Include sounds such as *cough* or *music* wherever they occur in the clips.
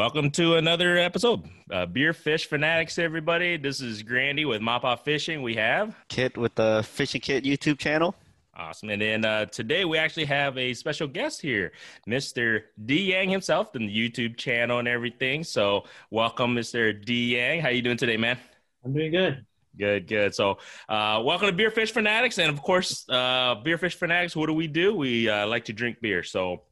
Welcome to another episode. Uh, Beer Fish Fanatics, everybody. This is Grandy with MaPop Fishing. We have Kit with the Fishing Kit YouTube channel. Awesome. And then uh, today we actually have a special guest here, Mr. D Yang himself, from the YouTube channel and everything. So welcome, Mr. D Yang. How you doing today, man? I'm doing good. Good, good. So, uh, welcome to Beer Fish Fanatics, and of course, uh, Beer Fish Fanatics. What do we do? We uh, like to drink beer. So,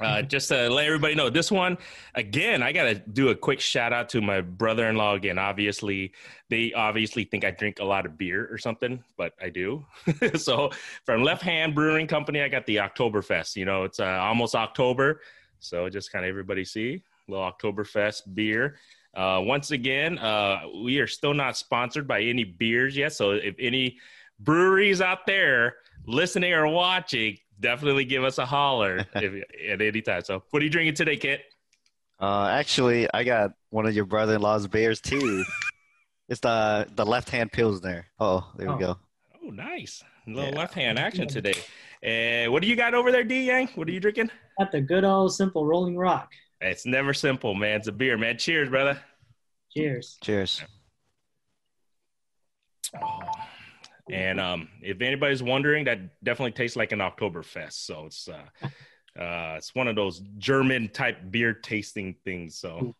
uh, just to let everybody know, this one again, I gotta do a quick shout out to my brother-in-law again. Obviously, they obviously think I drink a lot of beer or something, but I do. *laughs* so, from Left Hand Brewing Company, I got the Oktoberfest. You know, it's uh, almost October, so just kind of everybody see a little Oktoberfest beer. Uh, once again, uh, we are still not sponsored by any beers yet. So if any breweries out there listening or watching, definitely give us a holler *laughs* if, at any time. So what are you drinking today, Kit? Uh, actually, I got one of your brother-in-law's beers too. *laughs* it's the the left-hand pilsner. Oh, there Oh. we go. Oh, nice. A little Yeah. left hand action today. Uh, what do you got over there, D Yang? What are you drinking? At the good old simple Rolling Rock. It's never simple, man. It's a beer, man. Cheers, brother. Cheers. Cheers. And um, if anybody's wondering, that definitely tastes like an Oktoberfest. So it's uh, *laughs* uh, it's one of those German type beer tasting things. So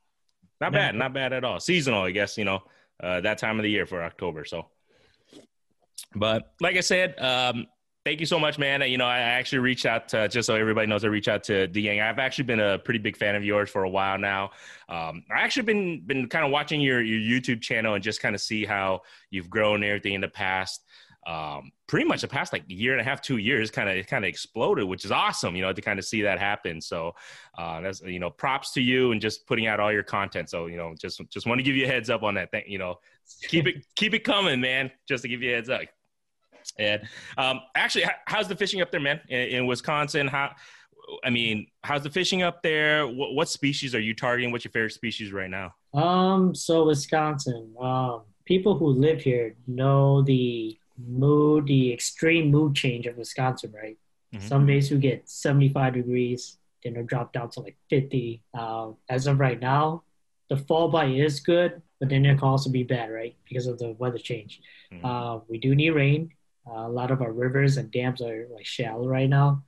not bad, not bad at all. Seasonal, I guess. You know, uh, that time of the year for October. So, but like I said, um, thank you so much, man. You know, I actually reached out to, just so everybody knows, I reached out to D Yang. I've actually been a pretty big fan of yours for a while now. Um, I actually been been kind of watching your your YouTube channel and just kind of see how you've grown everything in the past. Um, pretty much the past like year and a half, two years, kind of kind of exploded, which is awesome. You know, to kind of see that happen. So uh, that's you know, props to you and just putting out all your content. So you know, just just want to give you a heads up on that. Thing, you know, keep it keep it coming, man. Just to give you a heads up. And um, actually, how's the fishing up there, man? In, in Wisconsin, how? I mean, how's the fishing up there? What, what species are you targeting? What's your favorite species right now? Um, so Wisconsin. Um, people who live here know the mood, the extreme mood change of Wisconsin, right? Mhm. Some days we get 75 degrees, then it'll drop down to like 50. Uh, as of right now, the fall bite is good, but then it can also be bad, right? Because of the weather change. Mhm. Uh, we do need rain. Uh, a lot of our rivers and dams are like shallow right now.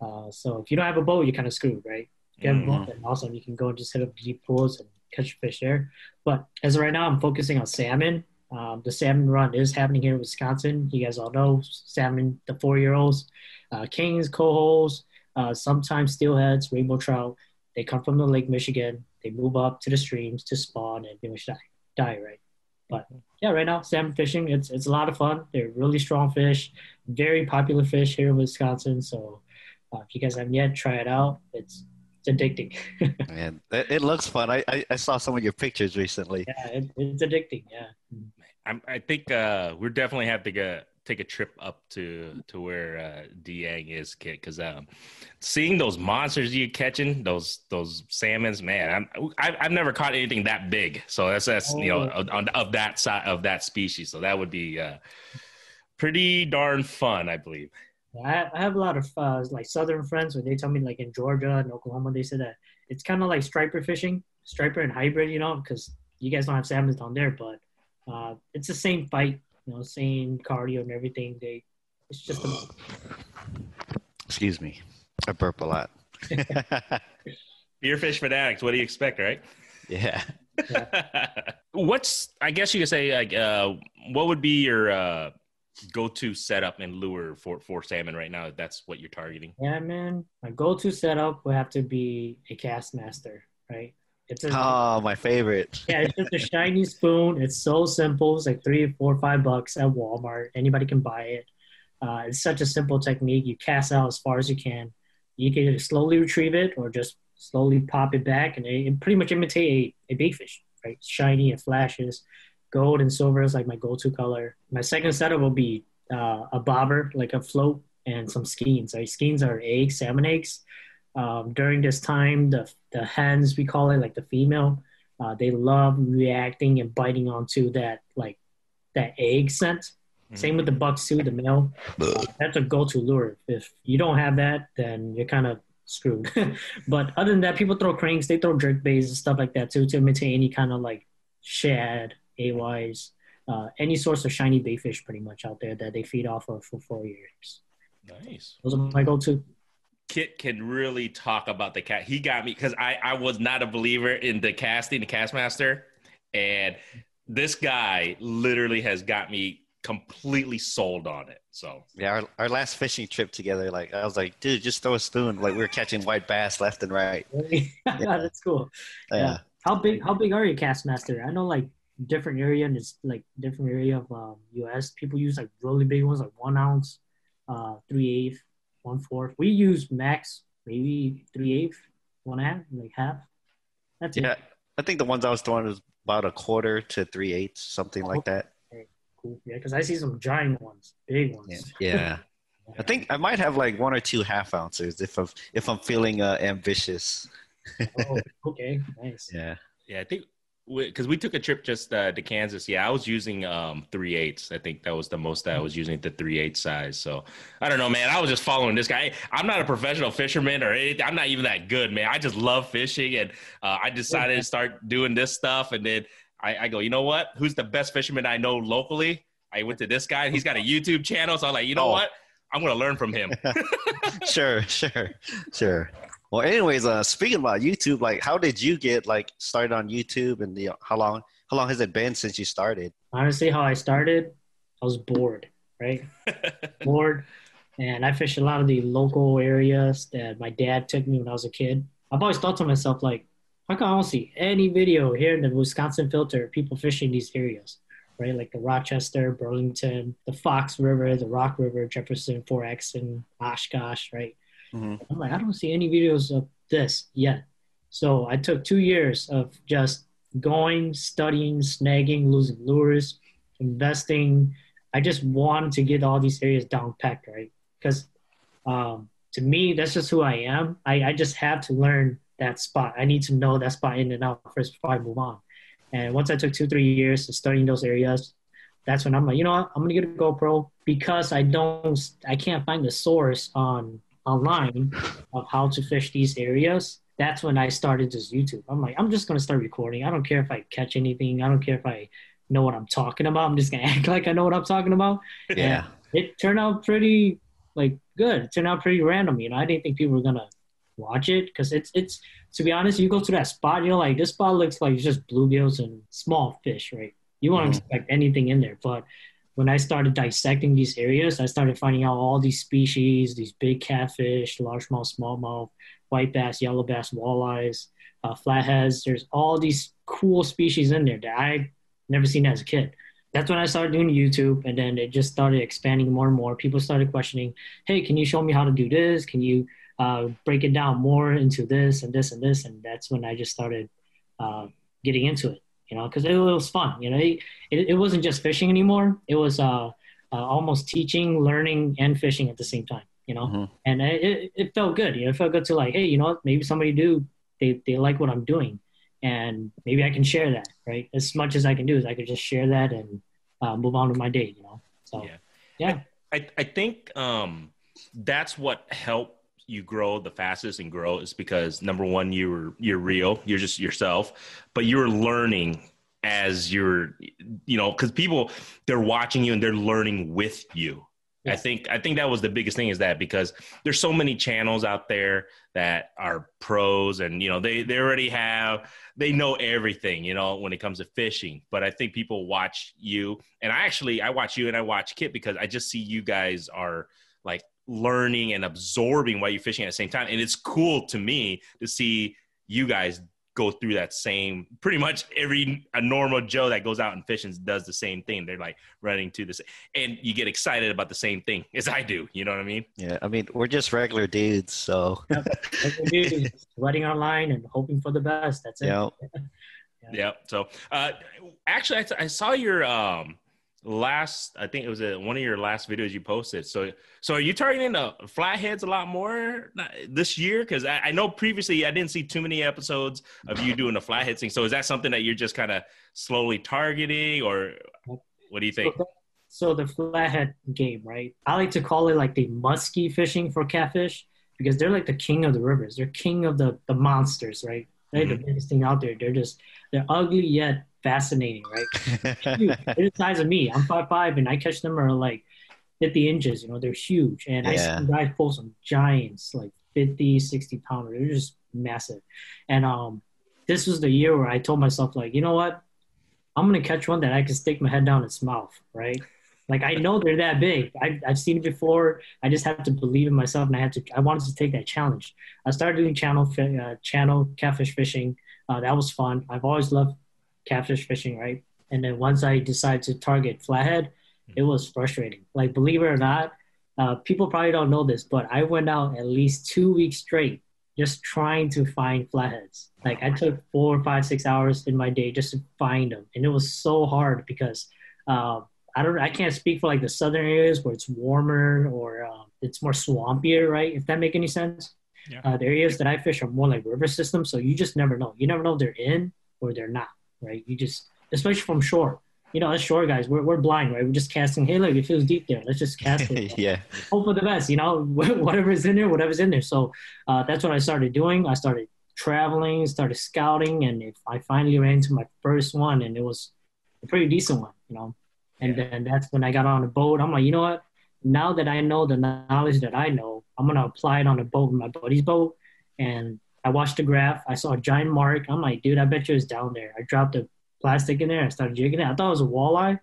Uh, so if you don't have a boat, you're kind of screwed, right? If you have a boat, then awesome. You can go and just hit up deep pools and catch fish there. But as of right now, I'm focusing on salmon. Um, the salmon run is happening here in Wisconsin. You guys all know salmon, the four-year-olds, uh, kings, cohos, uh, sometimes steelheads, rainbow trout. They come from the Lake Michigan. They move up to the streams to spawn and much die, die right? But yeah, right now salmon fishing, it's it's a lot of fun. They're really strong fish, very popular fish here in Wisconsin. So uh, if you guys haven't yet, try it out. It's it's addicting. *laughs* Man, it, it looks fun. I, I I saw some of your pictures recently. yeah, it, it's addicting. Yeah. I'm, I think uh, we're definitely have to go, take a trip up to to where uh, D Yang is, Kit, because um, seeing those monsters you're catching, those those salmons, man, I'm, I've I've never caught anything that big. So that's that's you know Oh. of, on- of that side of that species. So that would be uh, pretty darn fun, I believe. I, I have a lot of uh, like southern friends where they tell me like in Georgia and Oklahoma they said that it's kind of like striper fishing, striper and hybrid, you know, because you guys don't have salmon down there, but uh, it's the same fight, you know, same cardio and everything. They it's just a, Excuse me. I burp a lot. *laughs* Beer fish fanatics. What do you expect, right? yeah. *laughs* What's I guess you could say like uh, what would be your uh, go-to setup and lure for for salmon right now? If that's what you're targeting. yeah, man. My go-to setup would have to be a Castmaster, right? It's a, Oh, my favorite. yeah, it's just a shiny spoon. It's so simple. It's like three, four, five bucks at Walmart. Anybody can buy it. Uh, it's such a simple technique. You cast out as far as you can. You can slowly retrieve it or just slowly pop it back, and it, it pretty much imitate a, a big fish, right? It's shiny, it flashes. Gold and silver is like my go-to color. My second setup will be uh, a bobber, like a float, and some skeins. Right? Skeins are eggs, salmon eggs. Um, during this time, the the hens we call it, like the female, uh, they love reacting and biting onto that like that egg scent. Same with the bucks too, the male. Uh, that's a go-to lure. If you don't have that, then you're kind of screwed. *laughs* but other than that, people throw cranks, they throw jerk baits and stuff like that too to imitate any kind of like shad, AYs, uh, any source of shiny baitfish pretty much out there that they feed off of for four years. Nice. Those are my go-to. Kit can really talk about the cat. He got me because I, I was not a believer in the casting, the Castmaster. And this guy literally has got me completely sold on it. So Yeah, our, our last fishing trip together, like I was like, dude, just throw a spoon. Like we were catching white bass left and right. Yeah. *laughs* That's cool. Yeah. Yeah. How big? How big are you, Castmaster? I know like different area and it's like different area of um, U.S. People use like really big ones, like one ounce, uh, three eighth, one fourth. We use max maybe three eighth, one half, like half. That's Yeah. it. I think the ones I was throwing was about a quarter to three eighths, something like that. Cool. Yeah, because I see some giant ones, big ones. Yeah. yeah. *laughs* I think I might have like one or two half ounces if I'm if I'm feeling uh, ambitious. oh, okay, nice. *laughs* Yeah. yeah, I think because we, took a trip just uh, to Kansas. Yeah, I was using um three eighths. I think that was the most that I was using the three eighth size. So I don't know, man. I was just following this guy. I'm not a professional fisherman or anything. I'm not even that good, man. I just love fishing, and uh, I decided to start doing this stuff. And then I, I go, you know what? Who's the best fisherman I know locally? I went to this guy. He's got a YouTube channel, so I'm like, you know Oh. what? I'm gonna learn from him. *laughs* sure, sure, sure. Well, anyways, uh, speaking about YouTube, like, how did you get like started on YouTube, and the how long how long has it been since you started? Honestly, how I started, I was bored, right? *laughs* bored, and I fished a lot of the local areas that my dad took me when I was a kid. I've always thought to myself, like, how come I don't see any video here in the Wisconsin filter people fishing these areas, right? Like the Rochester, Burlington, the Fox River, the Rock River, Jefferson, 4X, and Oshkosh, right? Mhm. I'm like, I don't see any videos of this yet. So I took two years of just going, studying, snagging, losing lures, investing. I just wanted to get all these areas down packed, right? Because um, to me, that's just who I am. I, I just have to learn that spot. I need to know that spot in and out first before I move on. And once I took two, three years of studying those areas, that's when I'm like, you know what, I'm gonna get a GoPro because I don't, I can't find the source on online of how to fish these areas. That's when I started this YouTube. I'm like, I'm just gonna start recording. I don't care if I catch anything. I don't care if I know what I'm talking about. I'm just gonna *laughs* act like I know what I'm talking about. Yeah, It turned out pretty like good. It turned out pretty random. You know, I didn't think people were gonna watch it because it's it's to be honest, you go to that spot, you're like, this spot looks like it's just bluegills and small fish, right? You won't Mhm. expect anything in there. But when I started dissecting these areas, I started finding out all these species, these big catfish, largemouth, smallmouth, white bass, yellow bass, walleyes, uh, flatheads. There's all these cool species in there that I never seen as a kid. That's when I started doing YouTube, and then it just started expanding more and more. People started questioning, "Hey, can you show me how to do this? Can you uh, break it down more into this and this and this?" And that's when I just started uh, getting into it. You know, because it, was fun. You know, it, it, it wasn't just fishing anymore. It was uh, uh, almost teaching, learning, and fishing at the same time. You know, Mhm. and it, it, it felt good. You know, it felt good to like, hey, you know what? Maybe somebody do they they like what I'm doing, and maybe I can share that. Right, as much as I can do is I could just share that and uh, move on with my day. You know, so Yeah. yeah. I, I think um, that's what helped you grow the fastest and grow is because number one, you were you're real, you're just yourself, but you're learning as you're, you know, because people they're watching you and they're learning with you. I think I think that was the biggest thing is that because there's so many channels out there that are pros and you know they they already have they know everything you know when it comes to fishing but I think people watch you and I actually I watch you and I watch Kit because I just see you guys are like learning and absorbing while you're fishing at the same time and it's cool to me to see you guys go through that same pretty much every a normal joe that goes out and fishing does the same thing they're like running to this and you get excited about the same thing as i do you know what i mean yeah. I mean, we're just regular dudes, so Like we do, Running online and hoping for the best. That's it. you *laughs* know, yeah so uh actually i, I saw your um last i think it was a, one of your last videos you posted so so are you targeting the flatheads a lot more this year because I, I know previously i didn't see too many episodes of you doing the flathead thing so is that something that you're just kind of slowly targeting or what do you think So, the flathead game, right? I like to call it like the musky fishing for catfish because they're like the king of the rivers. They're king of the the monsters, right? They're the mm-hmm. biggest thing out there. They're just they're ugly yet fascinating, right? *laughs* Huge. they're the size of me. I'm five five, and I catch them are like 50 inches. You know, they're huge, and I see guys pull some giants, like 50, 60 pounder. They're just massive. And um, this was the year where I told myself, like, you know what? I'm gonna catch one that I can stick my head down its mouth, right? Like I know they're that big. I've, I've seen it before. I just have to believe in myself, and I had to. I wanted to take that challenge. I started doing channel uh, channel catfish fishing. Uh, that was fun. I've always loved catfish fishing, right? And then once I decided to target flathead, it was frustrating. Like believe it or not, uh, people probably don't know this, but I went out at least two weeks straight just trying to find flatheads. Like I took four, five, six hours in my day just to find them, and it was so hard because uh, I don't, I can't speak for like the southern areas where it's warmer or um, it's more swampier, right? If that make any sense. Yeah. Uh, the areas that I fish are more like river systems, so you just never know. You never know if they're in or they're not, right? You just, especially from shore. You know, us shore guys, we're, we're blind, right? We're just casting. Hey, look, it feels deep there. Let's just cast it *laughs* yeah. hope for the best, you know, *laughs* whatever's in there, whatever's in there. So uh, that's what I started doing. I started traveling, started scouting, and if I finally ran into my first one, and it was a pretty decent one, you know. And Yeah. then that's when I got on a boat. I'm like, you know what? Now that I know the knowledge that I know, I'm gonna apply it on a boat, my buddy's boat. And I watched the graph. I saw a giant mark. I'm like, dude, I bet you it's down there. I dropped the plastic in there. I started jigging it. I thought it was a walleye,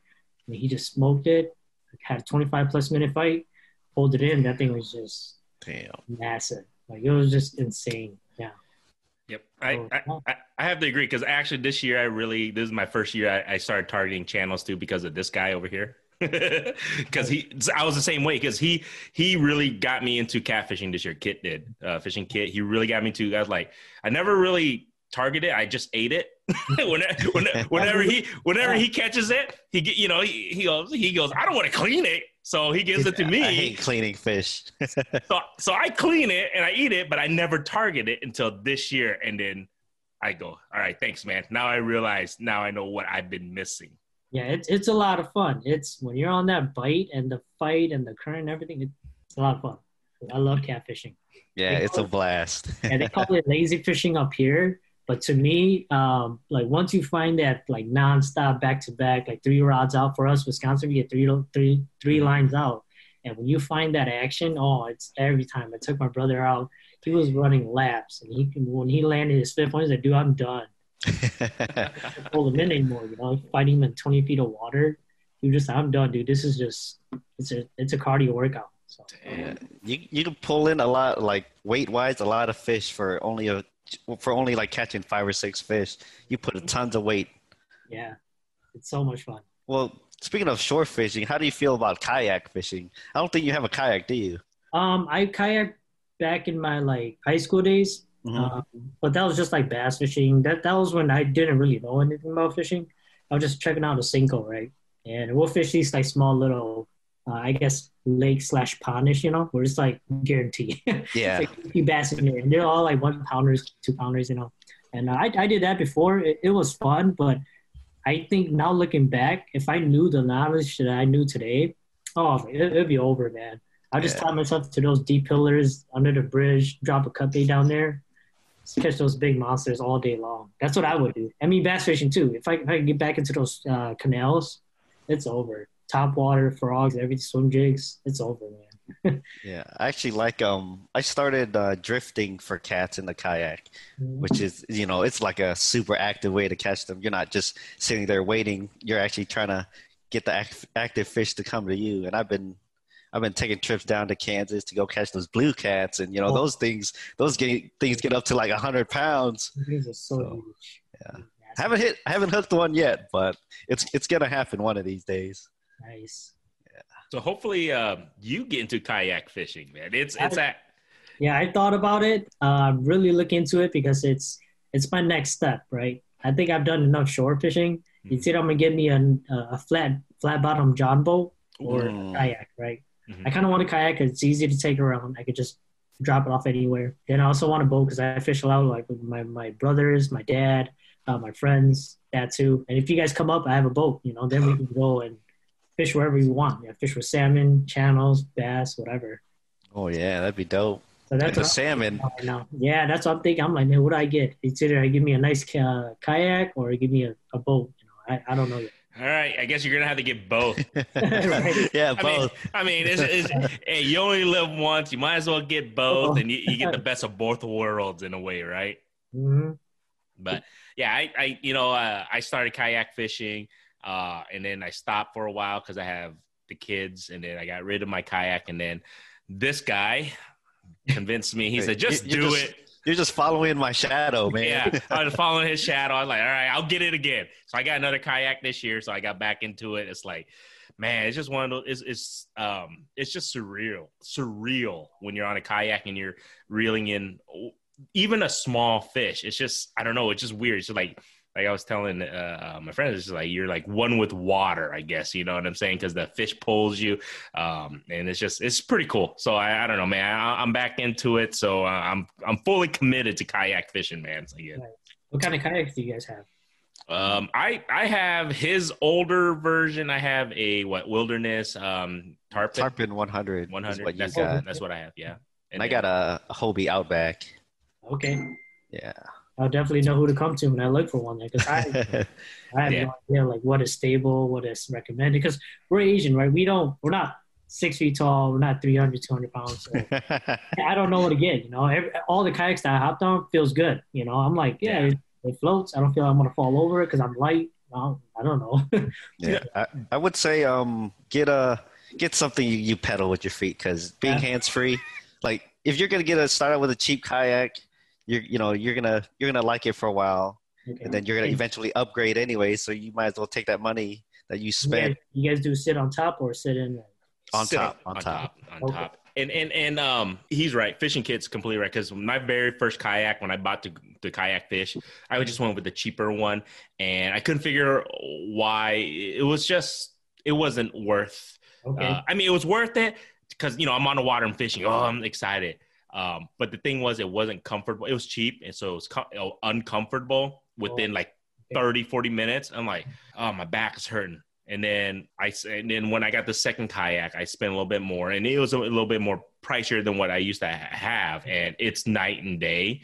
and he just smoked it. Had a 25 plus minute fight, pulled it in. That thing was just Damn. massive. Like it was just insane. Yeah. Yep, I, I. I, I have to agree because actually this year I really this is my first year I, I started targeting channels too because of this guy over here. Because he, I was the same way. Because he, he really got me into catfishing this year. Kit did, uh, fishing kit. He really got me to. I was like, I never really targeted. I just ate it. *laughs* whenever, whenever, whenever he, whenever he catches it, he get, you know, he, he goes, he goes. I don't want to clean it, so he gives it to *laughs* me. I hate cleaning fish. *laughs* So, so I clean it and I eat it, but I never target it until this year. And then I go, all right, thanks, man. Now I realize, now I know what I've been missing. Yeah, it's it's a lot of fun. It's when you're on that bite and the fight and the current and everything, it's a lot of fun. I love catfishing. yeah, it's a blast. *laughs* and they call it lazy fishing up here. But to me, um, like once you find that like nonstop back to back, like three rods out for us, Wisconsin, we get three three three lines out. And when you find that action, oh, it's every time. I took my brother out. He was running laps, and he when he landed his fifth one, he's like, "Dude, I'm done. Pull him in anymore." You know, fighting him in 20 feet of water. you just, "I'm done, dude. This is just it's a it's a cardio workout." So Yeah. You you can pull in a lot like weight wise a lot of fish for only a for only like catching five or six fish. You put a tons of weight. yeah, it's so much fun. Well, speaking of shore fishing, how do you feel about kayak fishing? I don't think you have a kayak, do you? Um, I kayaked back in my like high school days, Mhm. um, but that was just like bass fishing. That that was when I didn't really know anything about fishing. I was just checking out a sinkhole, right? And we'll fish these like small little, uh, I guess lake slash pondish, you know, where it's like guaranteed. *laughs* yeah. like bass in there, and they're all like one pounders, two pounders, you know. And I, I did that before. It, it was fun, but I think now looking back, if I knew the knowledge that I knew today, oh, it, it'd be over, man. I just Yeah. taught myself to those deep pillars under the bridge, drop a cut bait down there, catch those big monsters all day long. That's what I would do. I mean, bass fishing too. If I, if I can get back into those uh, canals, it's over. Top water, frogs, every swim jigs, it's over, man. *laughs* Yeah. I actually like um I started uh, drifting for cats in the kayak, which is you know, it's like a super active way to catch them. You're not just sitting there waiting. You're actually trying to get the act- active fish to come to you. And I've been I've been taking trips down to Kansas to go catch those blue cats, and you know Oh. those things. Those get, things get up to like hundred pounds. These are so, So, huge. yeah. Massive. I haven't hit, I haven't hooked one yet, but it's it's gonna happen one of these days. Nice. Yeah. So hopefully, uh, you get into kayak fishing, man. It's it's at Yeah, I thought about it. Uh, really look into it because it's it's my next step, right? I think I've done enough shore fishing. It's either I'm gonna get me a, a flat flat bottom john boat or Mm. a kayak, right? Mhm. I kind of want a kayak 'cause it's easy to take around. I could just drop it off anywhere. Then I also want a boat because I fish a lot like with my my brothers, my dad, uh, my friends, that too. And if you guys come up, I have a boat. You know, then we *laughs* can go and fish wherever you want. Yeah, fish with salmon, channels, bass, whatever. Oh yeah, that'd be dope. So that's what salmon. Right. Yeah, that's what I'm thinking. I'm like, man, what do I get? It's either I give me a nice uh, kayak or give me a, a boat. You know, I, I don't know yet. All right, I guess you're gonna have to get both. *laughs* Yeah, I mean, both. I mean, it's, it's, hey, you only live once. You might as well get both, and you, you get the best of both worlds in a way, right? hmm But yeah, I, I you know, uh, I started kayak fishing, uh, and then I stopped for a while because I have the kids, and then I got rid of my kayak, and then this guy convinced me. He said, "Just you- you do just- it." You're just following my shadow, man. Yeah, I was following his shadow. I was like, all right, I'll get it again. So I got another kayak this year. So I got back into it. It's like, man, it's just one of those. It's it's um, it's just surreal, surreal when you're on a kayak and you're reeling in even a small fish. It's just I don't know. It's just weird. It's just like like I was telling uh, uh, my friends, it's just like you're like one with water, I guess. You know what I'm saying? Because the fish pulls you, um, and it's just it's pretty cool. So I, I don't know, man. I, I'm back into it, so uh, I'm I'm fully committed to kayak fishing, man. So yeah. What kind of kayaks do you guys have? Um, I I have his older version. I have a what wilderness um tarpon, Tarpon 100. 100. Is what you got. that's what I have. Yeah, And I got a, a Hobie Outback. Okay, Yeah. I'll definitely know who to come to when I look for one there because I *laughs* I have Yeah. no idea like what is stable, what is recommended. Because we're Asian, right? We don't, we're not six feet tall, we're not 300, 200 pounds. So *laughs* I don't know what to get. You know, Every, all the kayaks that I hopped on feels good. You know, I'm like, yeah, Yeah. It, it floats. I don't feel I'm gonna fall over it because I'm light. No, I don't know. *laughs* yeah. I, I would say um get a get something you, you pedal with your feet because being Yeah. hands free, like if you're gonna get a start out with a cheap kayak, you're you know you're gonna you're gonna like it for a while, okay. and then you're gonna eventually upgrade anyway. So you might as well take that money that you you, guys, spent you guys do sit on top or sit in? on Sit top, on top. on Okay. top. And and and um, he's right. Fishing kit's completely right. Because my very first kayak, when I bought the the kayak fish, I just went with the cheaper one, and I couldn't figure why. It was just it wasn't worth. Okay. Uh, I mean, it was worth it because you know I'm on the water and fishing. Oh, I'm excited. Um, but the thing was, it wasn't comfortable. It was cheap, and so it was com- uncomfortable within like okay. 30, 40 minutes. I'm like, oh, my back is hurting. And then I and then when I got the second kayak, I spent a little bit more, and it was a little bit more pricier than what I used to have, and it's night and day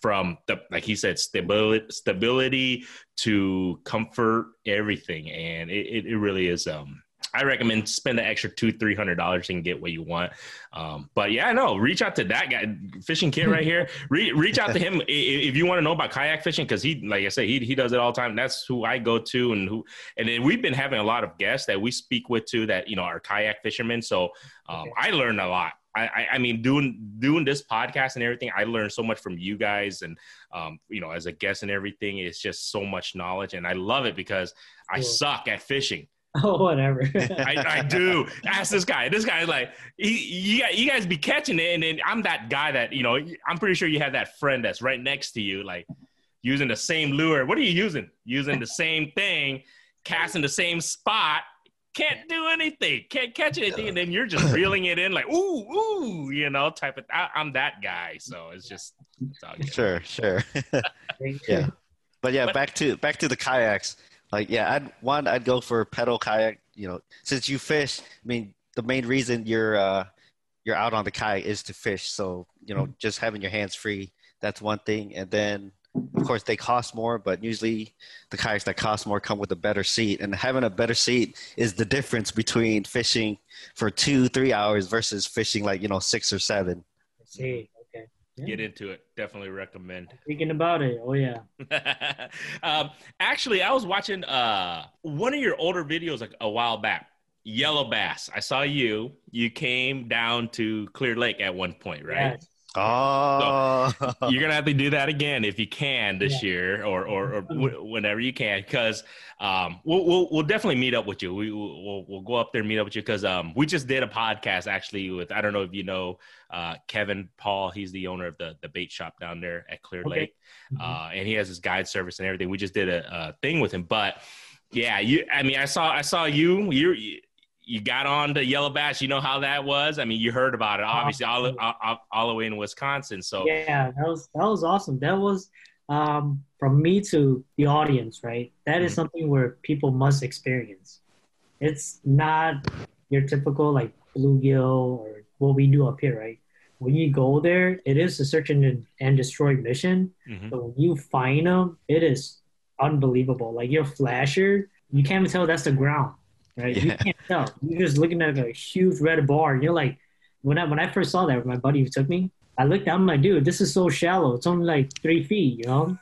from the like he said stability stability to comfort everything and it, it really is um I recommend spend an extra two, three hundred dollars and get what you want. Um, but yeah, no, reach out to that guy, fishing kit right here. *laughs* Re- reach out to him if you want to know about kayak fishing because he, like I said, he he does it all the time. That's who I go to, and who and then we've been having a lot of guests that we speak with too that you know are kayak fishermen. So um, Okay. I learned a lot. I, I, I mean, doing doing this podcast and everything, I learned so much from you guys, and um, you know, as a guest and everything, it's just so much knowledge, and I love it because I suck at fishing. *laughs* oh, whatever. *laughs* I, I do. Ask this guy. This guy's like, he, you, guys, you guys be catching it, and then I'm that guy that you know. I'm pretty sure you have that friend that's right next to you, like using the same lure. What are you using? Using the same thing, casting the same spot. Can't do anything. Can't catch anything, and then you're just reeling it in, like ooh, ooh, you know, type of. I, I'm that guy, so it's just. It's all good. Sure, sure. *laughs* yeah. But yeah, But- back to back to the kayaks. Like yeah, I'd one I'd go for pedal kayak. You know, since you fish, I mean, the main reason you're uh, you're out on the kayak is to fish. So you know, just having your hands free, that's one thing. And then of course they cost more, but usually the kayaks that cost more come with a better seat. And having a better seat is the difference between fishing for two, three hours versus fishing like you know six or seven. I see. Yeah. Get into it. Definitely recommend. Thinking about it. Oh yeah. *laughs* um, actually, I was watching uh, one of your older videos like a while back. Yellow bass. I saw you. You came down to Clear Lake at one point, right? Yes. Oh, You're gonna have to do that again if you can this year, or or, or w- whenever you can, because um, we'll, we'll we'll definitely meet up with you. We we'll, we'll, go up there and meet up with you because um, we just did a podcast actually with I don't know if you know uh, Kevin Paul. He's the owner of the the bait shop down there at Clear Okay. Lake, Mhm. uh, and he has his guide service and everything. We just did a, a thing with him, but yeah, you. I mean, I saw I saw you. You you got on to Yellow Bass. You know how that was. I mean, you heard about it obviously all all, all, the way in Wisconsin. So Yeah, that was that was awesome. That was um, from me to the audience, right? That is Mhm. something where people must experience. It's not your typical like bluegill or what we do up here, right? when you go there, it is a search and, and destroy mission. Mhm. But when you find them, it is unbelievable. Like your flasher, you can't even tell that's the ground, right? You can't tell. You're just looking at a huge red bar. And you're like, when I when I first saw that with my buddy who took me, I looked down. I'm like, dude, this is so shallow. It's only like three feet, you know.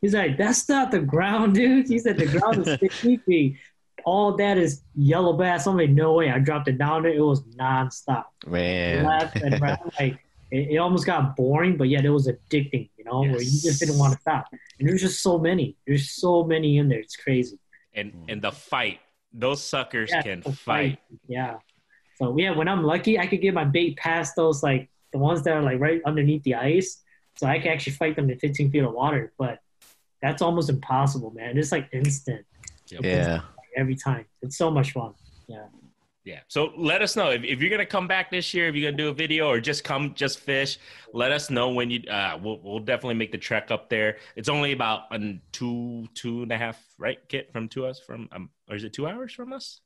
He's like, that's not the ground, *laughs* dude. He said the ground is 50 feet. All that is yellow bass. I'm like, no way. I dropped it down there. It was nonstop Man. left and right. *laughs* Like it, it almost got boring, but yet it was addicting, you know, where you just didn't want to stop. And there's just so many. There's so many in there. It's crazy. And mm. and the fight, those suckers Yeah, can the fight. Yeah. So yeah, when I'm lucky, I could get my bait past those like the ones that are like right underneath the ice, so I can actually fight them to 15 feet of water. But that's almost impossible, man. It's like instant Yeah. every time. It's so much fun. Yeah. Yeah. So let us know if, if you're gonna come back this year, if you're gonna do a video or just come just fish. Let us know when you. Uh, we'll we'll definitely make the trek up there. It's only about a two two and a half right kit from to us from um or is it two hours from us?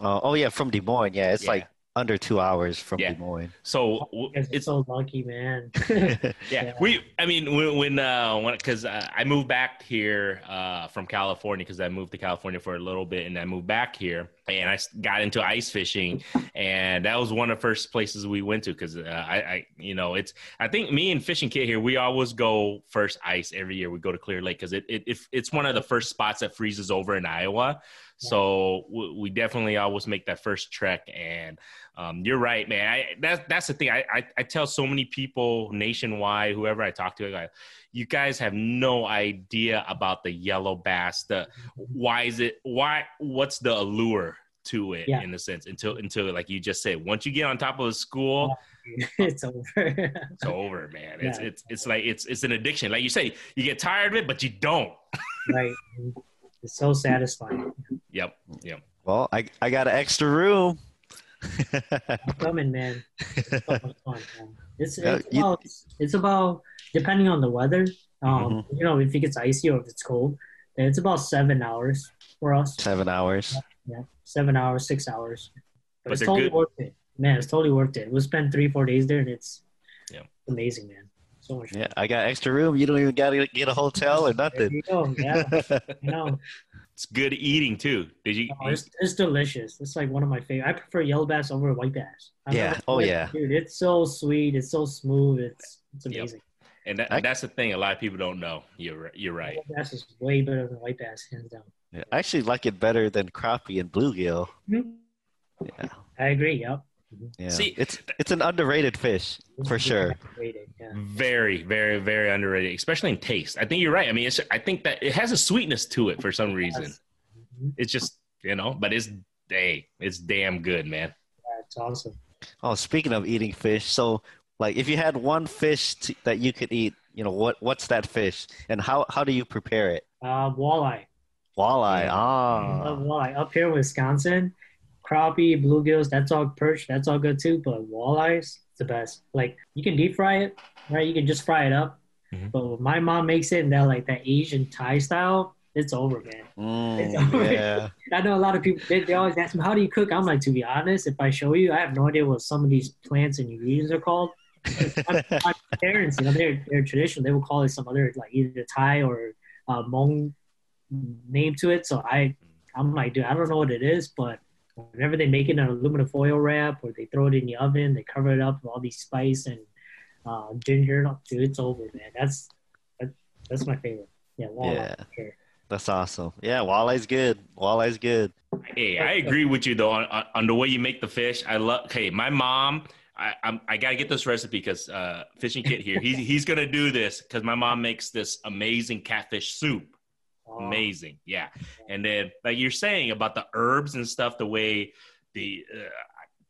Uh, oh yeah, from Des Moines. Yeah, it's Yeah. like under two hours from Yeah. Des Moines. So You w- guys are it's so lucky, man. *laughs* *laughs* yeah. Yeah. We I mean when when uh when because uh, I moved back here uh from California because I moved to California for a little bit and I moved back here and I got into ice fishing *laughs* and that was one of the first places we went to because uh, I I you know it's I think me and fishing kit here we always go first ice every year we go to Clear Lake because it, it if it's one of the first spots that freezes over in Iowa so w- we definitely always make that first trek and um, you're right, man. I, that's that's the thing. I, I I tell so many people nationwide, whoever I talk to, I go, you guys have no idea about the yellow bass. The why is it? Why? What's the allure to it? Yeah. In a sense, until until like you just said, once you get on top of a school, *laughs* it's over. *laughs* it's over, man. It's Yeah. it's it's like it's it's an addiction. Like you say, you get tired of it, but you don't. right. *laughs* It's so satisfying. Yep. Yep. well, I I got an extra room. I'm coming, man. It's so fun, man. It's, Yeah, it's, you- about, it's about depending on the weather. Um, Mm-hmm. you know, if it gets icy or if it's cold, then it's about seven hours for us. Seven hours. Yeah, seven hours, six hours. But, But it's totally good. worth it, man. It's totally worth it. We'll spend three, four days there, and it's Yeah. amazing, man. So much. Yeah, I got extra room. You don't even got to get a hotel or nothing. you go. Yeah, *laughs* you know, It's good eating too. Did you? Oh, it's, it's delicious. It's like one of my favorite. I prefer yellow bass over white bass. I've Yeah. never- Oh, yeah. dude, it's so sweet. It's so smooth. It's it's Yep. amazing. And that, I- that's the thing. A lot of people don't know. You're you're right. Yellow bass is way better than white bass, hands down. Yeah, I actually like it better than crappie and bluegill. Mhm. Yeah, I agree. Yep. Yeah. See- it's it's an underrated fish for sure. Rated, yeah. Very, very, very underrated, especially in taste. I think you're right. I mean, it's, I think that it has a sweetness to it for some reason. Mhm. It's just, you know, but it's, hey, it's damn good, man. Yeah, it's awesome. Oh, speaking of eating fish, so like if you had one fish t- that you could eat, you know what what's that fish and how how do you prepare it? Uh, walleye. Walleye. I Ah, love walleye. Up here in Wisconsin, crappie, bluegills, that's all perch, that's all good too. But walleyes, it's the best. Like you can deep fry it, right? You can just fry it up. Mhm. But when my mom makes it in that like that Asian Thai style, it's over, man. Mm, yeah. *laughs* I know a lot of people they, they always ask me how do you cook. I'm like, to be honest, if I show you, I have no idea what some of these plants and ingredients are called. my, *laughs* my parents, you know, they're they're traditional. They will call it some other like either Thai or uh, Hmong name to it. So I, I'm like, dude, I don't know what it is, but whenever they make it in aluminum foil wrap or they throw it in the oven, they cover it up with all these spice and uh, ginger. Dude, it's over, man. That's that, that's my favorite. Yeah, walleye. Yeah. sure. That's awesome. Yeah, walleye's good. Walleye's good. Hey, I agree with you though on, on, on the way you make the fish. I love. Hey, my mom. I I'm, I gotta get this recipe because uh, fishing kit here. He's he's gonna do this because my mom makes this amazing catfish soup. Oh, Amazing, yeah. And then like you're saying about the herbs and stuff, the way the uh,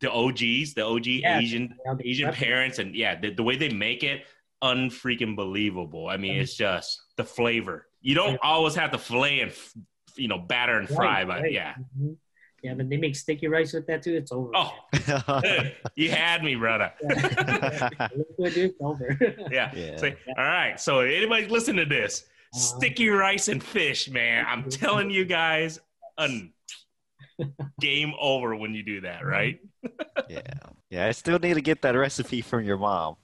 the OGs, the OG Yeah. Asian Asian parents, and yeah, the, the way they make it, unfreaking believable. I mean, it's just the flavor. You don't Yeah. always have to fillet and f- you know batter and fry, Right, but right. yeah. Mhm. Yeah, but they make sticky rice with that too. It's over. Oh, *laughs* *laughs* you had me, brother. Yeah. *laughs* It's over. Yeah. Yeah. Say, all right. So anybody listen to this? Uh-huh. Sticky rice and fish, man. I'm *laughs* telling you guys, un- game over when you do that, right? *laughs* yeah. Yeah, I still need to get that recipe from your mom.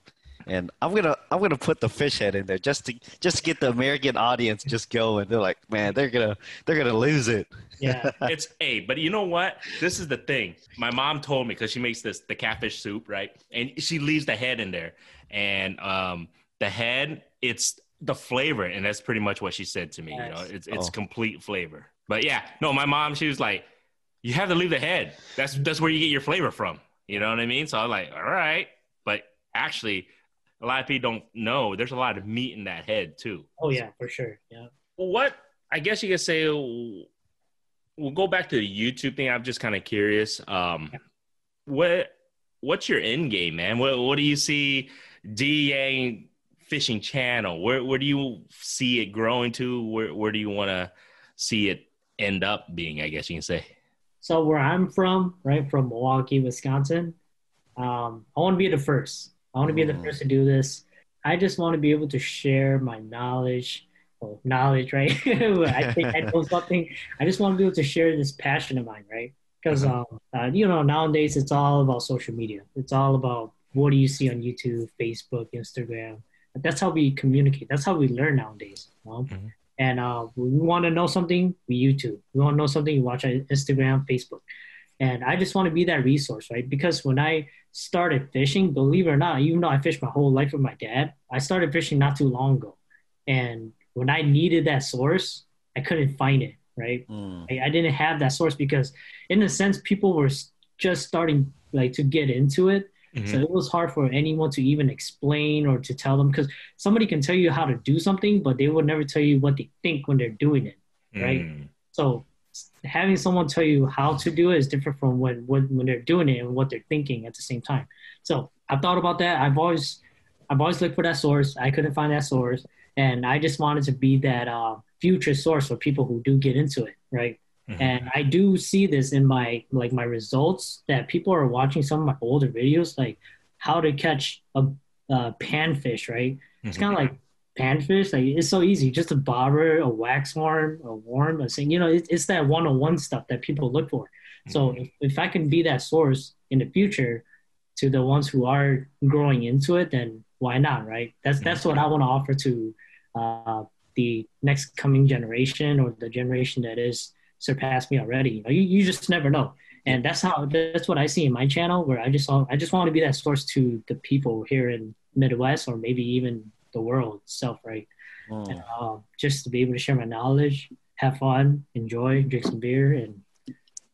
And I'm gonna I'm gonna put the fish head in there just to just to get the American audience just going. They're like, man, they're gonna they're gonna lose it. Yeah. *laughs* it's a but you know what this is the thing my mom told me because she makes this the catfish soup right and she leaves the head in there and um the head it's the flavor and that's pretty much what she said to me you know it's it's Oh. complete flavor but yeah no my mom she was like you have to leave the head that's that's where you get your flavor from you know what i mean so i was like all right but actually a lot of people don't know there's a lot of meat in that head too Oh yeah, for sure. Yeah. what I guess you could say we'll go back to the YouTube thing. I'm just kind of curious. Um, what what's your end game, man? What what do you see D Yang Fishing Channel? Where where do you see it growing to? Where where do you want to see it end up being? I guess you can say. So where I'm from, right from Milwaukee, Wisconsin, um, I want to be the first. I want to be the Mm. first to do this. I just want to be able to share my knowledge. Well, knowledge, right? *laughs* I think I know *laughs* something. I just want to be able to share this passion of mine, right? Because um, uh, you know nowadays it's all about social media. It's all about what do you see on YouTube, Facebook, Instagram. That's how we communicate. That's how we learn nowadays. You know? Mhm. And uh, we want to know something, we YouTube. We want to know something, you watch on Instagram, Facebook. And I just want to be that resource, right? Because when I started fishing, believe it or not, even though I fished my whole life with my dad, I started fishing not too long ago. And when I needed that source, I couldn't find it, right? Mm. I, I didn't have that source because, in a sense, people were just starting like to get into it. So Mhm. it was hard for anyone to even explain or to tell them because somebody can tell you how to do something, but they would never tell you what they think when they're doing it. right? Mm. So having someone tell you how to do it is different from when, when when they're doing it and what they're thinking at the same time. So I've thought about that. I've always I've always looked for that source. I couldn't find that source, and I just wanted to be that uh, future source for people who do get into it, right? Mhm. And I do see this in my like my results that people are watching some of my older videos, like how to catch a, a panfish, right? It's Mhm. kind of like panfish. Like it's so easy, just a bobber, a wax worm, a worm, a thing. You know, it, it's that one-on-one stuff that people look for. So if, if I can be that source in the future to the ones who are growing into it, then why not, right? That's that's what I want to offer to uh, the next coming generation or the generation that is surpassed me already. You know, you, you just never know. And that's how that's what I see in my channel where I just I just want to be that source to the people here in Midwest or maybe even the world itself, right? Mm. And, um, just to be able to share my knowledge, have fun, enjoy, drink some beer, and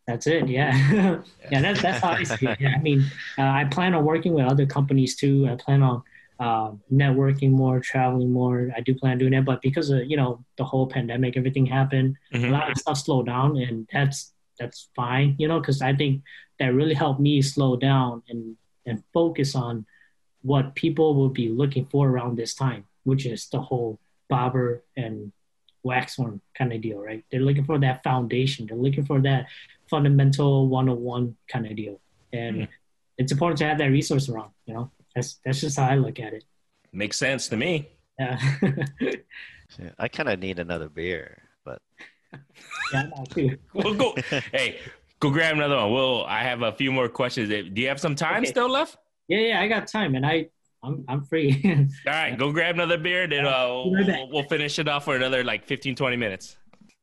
that's it. Yeah, *laughs* yeah, that's that's how I see it. Yeah, I mean, uh, I plan on working with other companies too. I plan on um, networking more, traveling more. I do plan on doing that, but because of you know the whole pandemic, everything happened. A Mhm. lot of stuff slowed down, and that's that's fine, you know, because I think that really helped me slow down and and focus on what people will be looking for around this time, which is the whole bobber and waxworm kind of deal, right? They're looking for that foundation. They're looking for that fundamental one-on-one kind of deal, and Mhm. it's important to have that resource around. You know, that's that's just how I look at it. Makes sense to me. Yeah, *laughs* Yeah, I kind of need another beer, but *laughs* yeah, too. *laughs* We'll go. hey, go grab another one. Well, I have a few more questions. Do you have some time Okay. still left? Yeah, yeah, I got time, and I I'm I'm free. All right, go grab another beer, then uh, Be right back. we'll, we'll finish it off for another like 15, 20 minutes.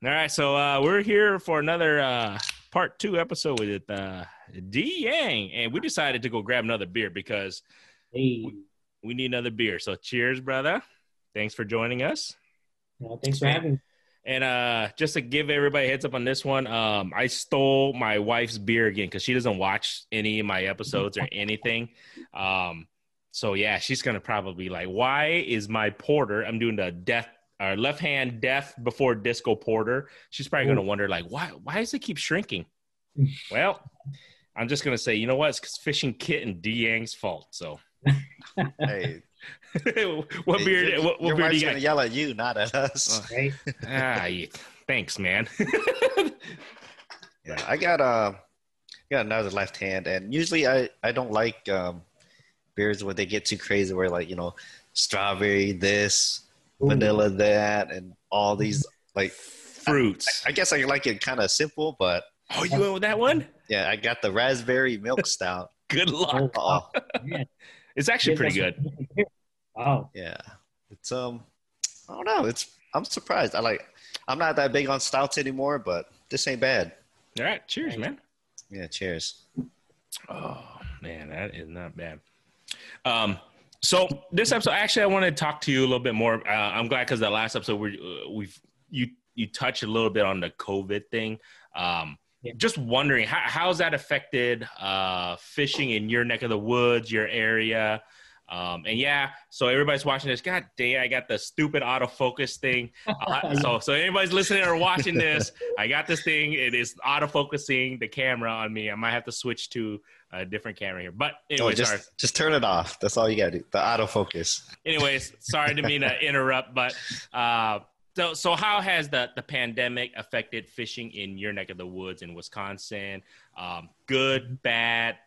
All right, so uh, we're here for another uh, part two episode with uh, D Yang, and we decided to go grab another beer because hey, we need another beer. So cheers, brother. Thanks for joining us. well, thanks for having me. And uh, just to give everybody a heads up on this one, um, I stole my wife's beer again because she doesn't watch any of my episodes or anything. Um, so yeah, she's gonna probably be like, "Why is my porter?" I'm doing the death, uh, left hand death before disco porter. She's probably gonna wonder like, "Why? Why does it keep shrinking?" well, I'm just gonna say, you know what? It's 'cause fishing kit and D Yang's fault. So, hey, *laughs* what hey? Your, What, what your beer do you gonna yell at you, not at us. Right? ah, yeah. thanks, man. *laughs* Yeah, I got uh, got another left hand, and usually I I don't like um, beers where they get too crazy, where like you know, strawberry this, Ooh. vanilla that, and all these *laughs* like. Fruits. I guess I like it kind of simple, but Oh, you went with that one? yeah, I got the raspberry milk stout. Good luck. Oh, Man, It's actually pretty good. Wow. yeah. It's um, I don't know. It's I'm surprised. I like. I'm not that big on stouts anymore, but this ain't bad. All right, cheers, man. Yeah. Cheers. Oh man, that is not bad. Um, so this episode, actually, I want to talk to you a little bit more. Uh, I'm glad because the last episode we uh, we've you you touched a little bit on the COVID thing. Um, Yeah. Just wondering how how's that affected uh, fishing in your neck of the woods, your area. Um, and yeah, so everybody's watching this. God damn, I got the stupid autofocus thing. *laughs* Uh, so, so anybody's listening or watching this, I got this thing. It is autofocusing the camera on me. I might have to switch to a different camera here. But Oh, anyway, just sorry. just turn it off. That's all you gotta do. The autofocus. Anyways, sorry to mean to *laughs* interrupt, but uh, so so how has the the pandemic affected fishing in your neck of the woods in Wisconsin? Um, good, bad.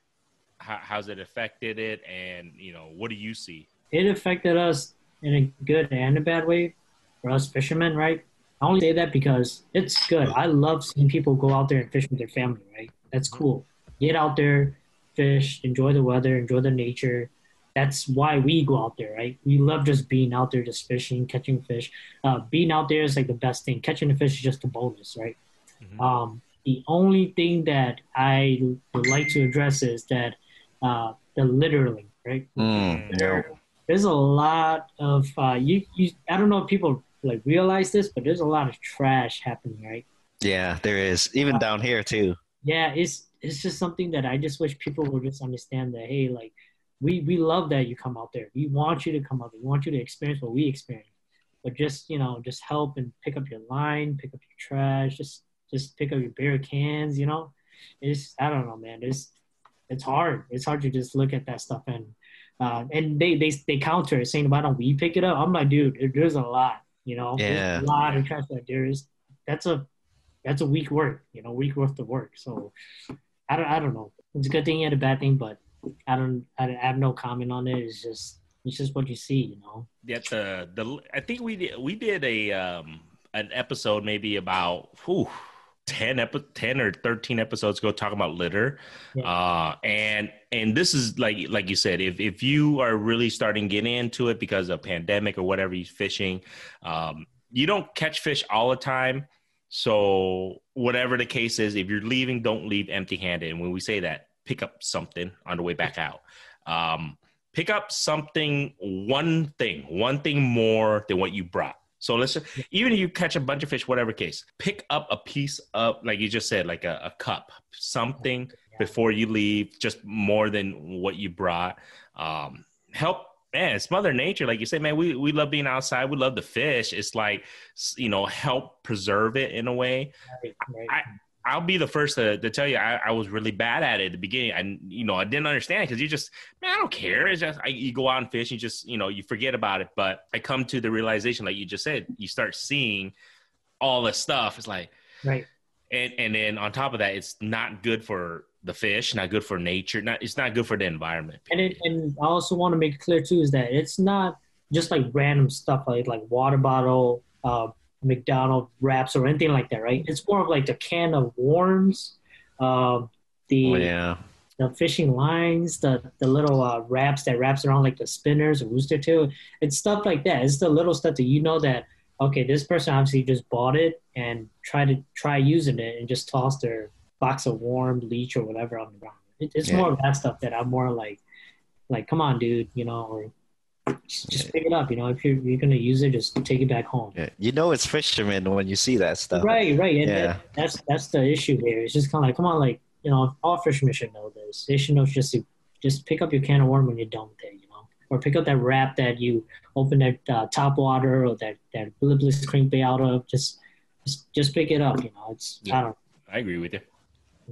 How, how's it affected it? And you know, what do you see? it affected us in a good and a bad way for us fishermen, right? I only say that because it's good. I love seeing people go out there and fish with their family, right? That's cool. Get out there, fish, enjoy the weather, enjoy the nature. That's why we go out there, right? We love just being out there, just fishing, catching fish. Uh, being out there is like the best thing. Catching the fish is just a bonus, right? Mhm. Um, the only thing that I would like to address is that uh, the littering, right? Mm, there, there's a lot of uh, you, you. I don't know if people like realize this, but there's a lot of trash happening, right? Yeah, there is. Even down here too. Yeah, it's it's just something that I just wish people would just understand that hey, like we we love that you come out there. We want you to come out there. We want you to experience what we experience. But just you know, just help and pick up your line, pick up your trash, just just pick up your beer cans. You know, it's I don't know, man. It's it's hard. It's hard to just look at that stuff and uh, and they they they counter it saying why don't we pick it up? I'm like, dude, there- there's a lot. You know, Yeah. there's a lot of trash that there is. That's a that's a week work. You know, week worth of work. So I don't I don't know. It's a good thing and a bad thing, but I don't I, have no comment on it. It's just it's just what you see. You know. Yet the the I think we did we did a um an episode maybe about whew, 10 epi- 10 or 13 episodes ago talking about litter Yeah. uh and and this is like like you said if if you are really starting getting into it because of pandemic or whatever you're fishing um you don't catch fish all the time so whatever the case is if you're leaving don't leave empty handed and when we say that pick up something on the way back out. Um pick up something one thing one thing more than what you brought. So let's just, even if you catch a bunch of fish whatever case pick up a piece of like you just said like a, a cup something Yeah. before you leave just more than what you brought. Um help man it's mother nature. Like you say man we, we love being outside. We love the fish. It's like you know help preserve it in a way. Right, right. I'll be the first to, to tell you I, I was really bad at it at the beginning. I you know I didn't understand because you just man I don't care. It's just I, you go out and fish. You just you know you forget about it. But I come to the realization, like you just said, you start seeing all this stuff. It's like right. and and then on top of that, it's not good for the fish, not good for nature, not it's not good for the environment. And it, and I also want to make clear too is that it's not just like random stuff like like water bottle, uh, McDonald wraps or anything like that, right? It's more of like the can of worms, uh, the Oh, yeah. the fishing lines, the the little uh, wraps that wraps around like the spinners or rooster tail. It's stuff like that. It's the little stuff that you know that okay, this person obviously just bought it and tried to try using it and just tossed their box of worm, leech, or whatever on the ground. It, it's Yeah. more of that stuff that I'm more like, like, come on, dude, you know, or just, just Yeah. pick it up. You know, if you're you're gonna use it, just take it back home. yeah. You know it's fishermen when you see that stuff. Right, right. And Yeah. that, that's that's the issue here. It's just kind of like, come on, like you know, all fishermen should know this. They should know just to just pick up your can of worm when you're done with it, you know, or pick up that wrap that you open that uh, top water or that that lipless crankbait out of. Just just just pick it up. You know, it's Yeah. I don't. I agree with you.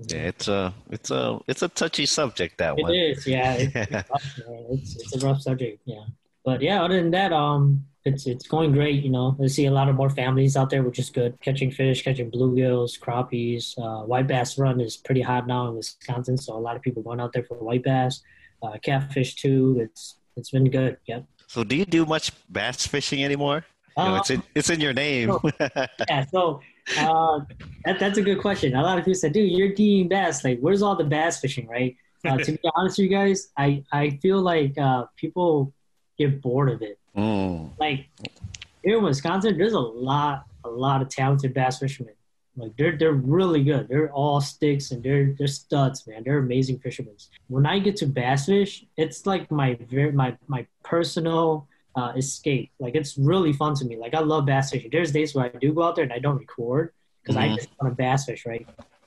Yeah, it's a it's a it's a touchy subject that It one. is, yeah. It's, it's, *laughs* rough, it's it's a rough subject, yeah. But yeah, other than that, um, it's it's going great. You know, I see a lot of more families out there, which is good. Catching fish, catching bluegills, crappies. Uh, white bass run is pretty hot now in Wisconsin, so a lot of people going out there for white bass. Uh, catfish too. It's it's been good. Yep. So do you do much bass fishing anymore? You know, Uh, it's in it's in your name. *laughs* yeah, so uh, that, that's a good question. A lot of people said, dude, you're D Yang bass. Like, where's all the bass fishing, right? uh, to be honest with you guys, I I feel like uh, people get bored of it. Mm. Like here in Wisconsin, there's a lot a lot of talented bass fishermen. Like they're they're really good. They're all sticks and they're they're studs, man. They're amazing fishermen. When I get to bass fish, it's like my very my my personal uh, escape. Like it's really fun to me. Like I love bass fishing. There's days where I do go out there and I don't record because Mhm. I just want to bass fish, right?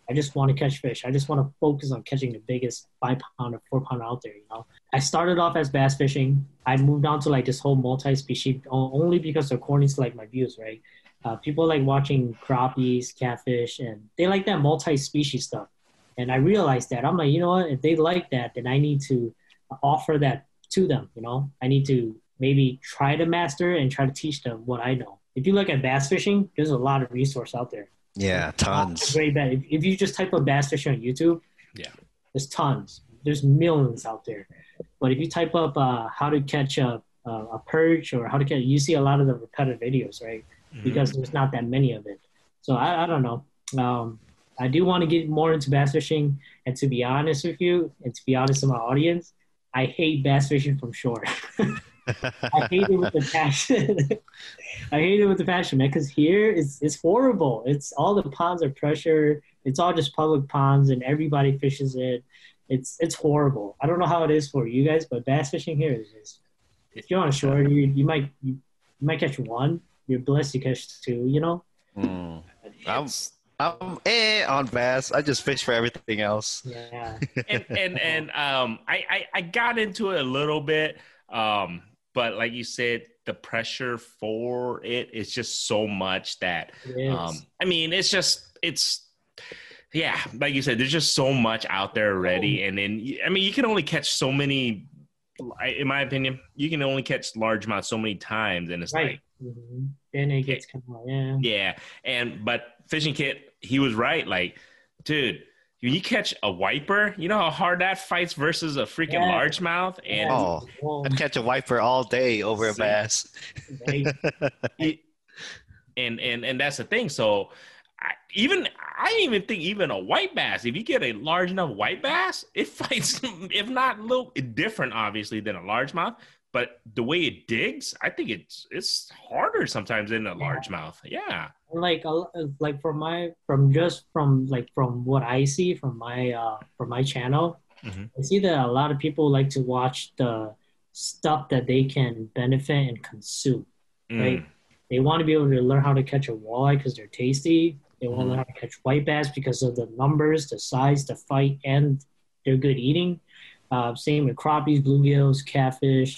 I just want to catch fish. I just want to focus on catching the biggest five pound or four pound out there. You know, I started off as bass fishing. I moved on to like this whole multi-species only because according to like my views, right? Uh, people like watching crappies, catfish, and they like that multi-species stuff. And I realized that I'm like, you know what? If they like that, then I need to offer that to them. You know, I need to maybe try to master and try to teach them what I know. If you look at bass fishing, there's a lot of resource out there. Yeah, tons. Very bad. If, if you just type up bass fishing on YouTube, Yeah. there's tons. There's millions out there. But if you type up uh, how to catch a, a, a perch or how to catch, you see a lot of the repetitive videos, right? Mm-hmm. Because there's not that many of it. So I, I don't know. Um, I do want to get more into bass fishing. And to be honest with you, and to be honest with my audience, I hate bass fishing from shore. *laughs* I hate it with the passion. *laughs* I hate it with the passion, man. Because here it's it's horrible. It's all the ponds are pressure. It's all just public ponds, and everybody fishes it. It's it's horrible. I don't know how it is for you guys, but bass fishing here is just. If you're on shore, you you might you, you might catch one. You're blessed to catch two. You know. Mm. I'm, I'm eh on bass. I just fish for everything else. Yeah. and and and um, I, I I got into it a little bit, um, but like you said, the pressure for it is just so much that um, I mean, it's just it's yeah, like you said, there's just so much out there already, and then i mean, you can only catch so many. In my opinion, you can only catch large amounts so many times, and it's like right. hmm Then it gets kind of yeah. yeah, and but fishing kit, he was right. Like, dude, when you catch a wiper, you know how hard that fights versus a freaking Yeah. largemouth, and Oh. Well, I'd catch a wiper all day over a bass. it- and and and that's the thing. So, I, even I even think even a white bass. If you get a large enough white bass, it *laughs* fights, if not a little different, obviously, than a largemouth. But the way it digs, I think it's it's harder sometimes than a largemouth. Yeah. like like from my from just from like from what I see from my uh from my channel, Mhm. I see that a lot of people like to watch the stuff that they can benefit and consume. Mm. Right. They want to be able to learn how to catch a walleye because they're tasty. They want to learn how to catch white bass because of the numbers, the size, the fight, and they're good eating. Uh, same with crappies, bluegills, catfish,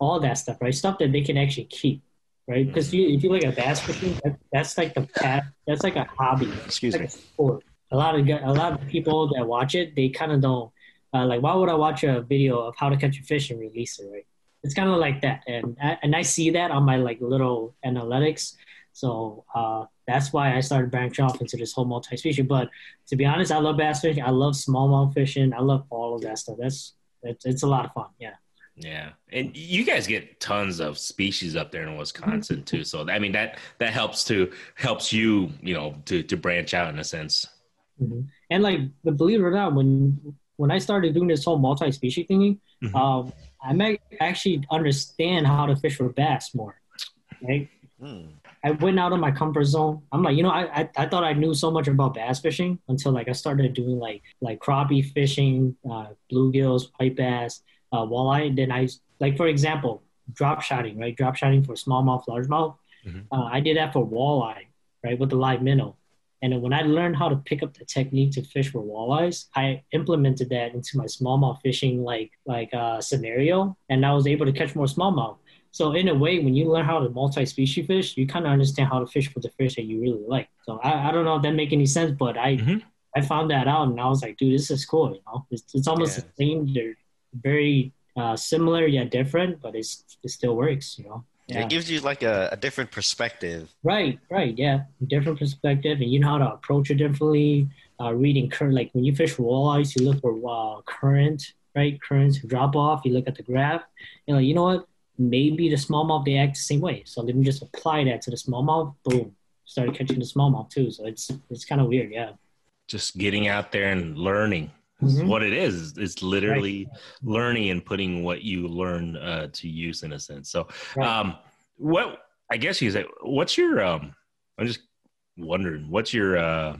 all that stuff, right? Stuff that they can actually keep, right? Because you, if you look at bass fishing, that, that's like the path, that's like a hobby, Excuse it's me. a sport. A lot of a lot of people that watch it, they kind of don't uh, like. Why would I watch a video of how to catch a fish and release it? Right? It's kind of like that, and I, and I see that on my like little analytics. So uh, that's why I started branching off into this whole multi-species. But to be honest, I love bass fishing. I love smallmouth fishing. I love all of that stuff. That's it's, it's a lot of fun. Yeah. Yeah, and you guys get tons of species up there in Wisconsin too. So I mean that that helps to helps you you know to to branch out in a sense. hmm And like, but believe it or not, when when I started doing this whole multi-species thingy, Mhm. um, I might actually understand how to fish for bass more. Right? Mm. I went out of my comfort zone. I'm like, you know, I, I I thought I knew so much about bass fishing until like I started doing like like crappie fishing, uh, bluegills, white bass, uh, walleye. Then I like, for example, drop shotting, right? Drop shotting for smallmouth, largemouth. Mhm. Uh, I did that for walleye, right, with the live minnow. And then when I learned how to pick up the technique to fish for walleyes, I implemented that into my smallmouth fishing like like uh, scenario, and I was able to catch more smallmouth. So in a way, when you learn how to multi-species fish, you kind of understand how to fish for the fish that you really like. So I, I don't know if that make any sense, but I Mhm. I found that out and I was like, dude, this is cool. You know, it's, it's almost Yeah. the same. They're very uh, similar yet different, but it's it still works. You know. It gives you like a, a different perspective. Right, right, yeah, different perspective, and you know how to approach it differently. Uh, reading current, like when you fish for walleyes, you look for uh, current, right? Currents drop off. You look at the graph. You know, you know what? Maybe the smallmouth they act the same way. So let me just apply that to the smallmouth. Boom, started catching the smallmouth too. So it's it's kind of weird, yeah. Just getting out there and learning. Mhm. what it is. It's literally learning and putting what you learn uh, to use in a sense. So, Right. um, what I guess you say, what's your? Um, I'm just wondering, what's your? Uh,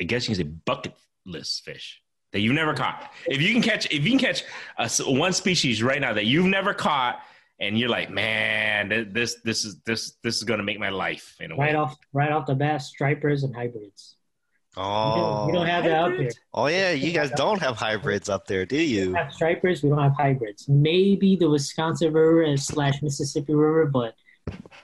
I guess you can say bucket list fish that you've never caught. If you can catch, if you can catch a one species right now that you've never caught, and you're like, man, this this is this this is gonna make my life in a way. right off right off the bat, stripers and hybrids. We don't, Oh, we don't have that out there. oh yeah, you guys don't have hybrids up there, do you? We don't have stripers. We don't have hybrids. Maybe the Wisconsin River and slash Mississippi River, but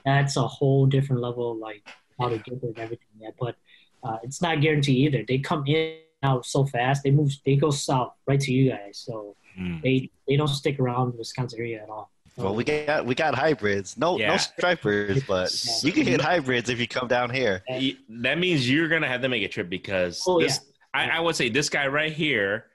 that's a whole different level, of, like how to get there and everything. Yeah, but uh, it's not guaranteed either. They come in and out so fast. They move. They go south right to you guys. So Mm. they they don't stick around the Wisconsin area at all. Well, we got we got hybrids. No Yeah. no stripers, but you can hit hybrids if you come down here. That means you're gonna have to make a trip because Oh, this, I, I would say this guy right here,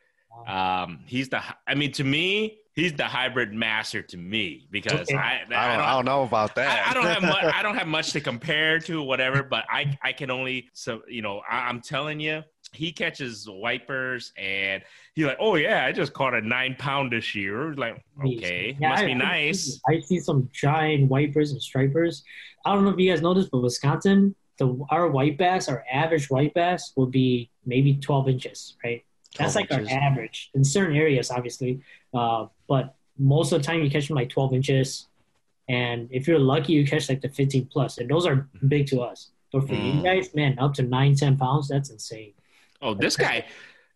um, he's the. I mean, to me, he's the hybrid master to me because Okay. I, I don't, I I, don't know about that. I, I don't have much. I don't *laughs* have much to compare to whatever, but I I can only so you know I, I'm telling you. He catches wipers and he's like, oh yeah, I just caught a nine pound this year. Like, okay, Yeah, must I- be nice. I see some giant wipers and stripers. I don't know if you guys noticed, but Wisconsin, the our white bass, our average white bass will be maybe 12 inches, right? That's like inches. our average in certain areas, obviously. Uh, but most of the time, you catch them like 12 inches, and if you're lucky, you catch like the 15 plus, and those are big to us. But for you Mm. guys, man, up to nine, ten pounds, that's insane. Oh, this guy.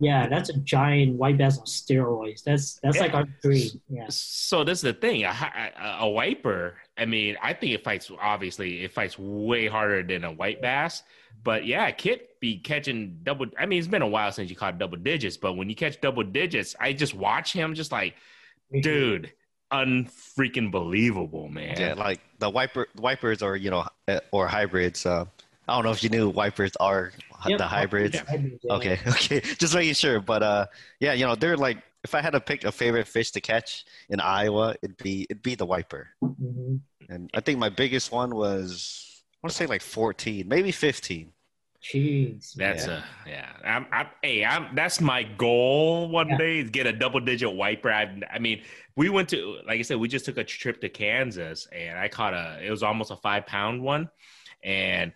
Yeah, that's a giant white bass on steroids. That's that's Yeah. like our dream. Yeah. So this is the thing. A, a, a wiper. I mean, I think it fights. Obviously, it fights way harder than a white bass. But yeah, Kit be catching double. I mean, it's been a while since you caught double digits. But when you catch double digits, I just watch him, just like, dude, unfreaking believable, man. Yeah, like the wiper wipers or you know uh, or hybrids. Uh, I don't know if you knew wipers are Yep. the hybrids. Yeah. Okay, okay, *laughs* just making sure. But uh, yeah, you know they're like if I had to pick a favorite fish to catch in Iowa, it'd be it'd be the wiper. Mhm. And I think my biggest one was I want to say like 14, maybe 15. Jeez. That's Yeah. a yeah. I'm, I'm hey, I'm that's my goal one Yeah. day is get a double digit wiper. I I mean, we went to like I said, we just took a trip to Kansas and I caught a it was almost a five pound one, and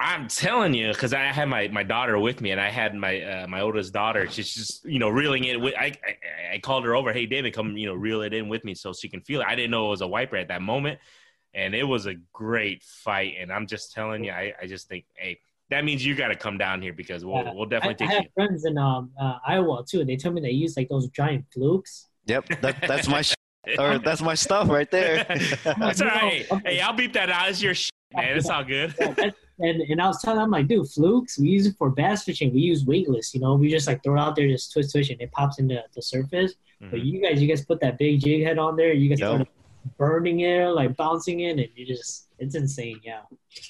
I'm telling you because I had my my daughter with me and I had my uh, my oldest daughter. She's just you know reeling it. With, I, I I called her over. Hey, David, come you know reel it in with me so she can feel it. I didn't know it was a wiper at that moment, and it was a great fight. And I'm just telling you, I I just think hey that means you got to come down here because we'll Yeah. we'll I, definitely I take have you. friends in um, uh, Iowa too. They tell me they use like those giant flukes. Yep, that, that's my sh- or *laughs* that's my stuff right there. that's all right. *laughs* Hey, hey, I'll beep that out. It's your shit, man. It's all good. *laughs* Yeah, that- and and I was telling them I'm like, dude, flukes. We use it for bass fishing. We use weightless. You know, we just like throw it out there, just twist, twist, and it pops into the surface. But Mhm. you guys, you guys put that big jig head on there. You guys Yep. start burning it, like bouncing it, and you just it's insane. Yeah,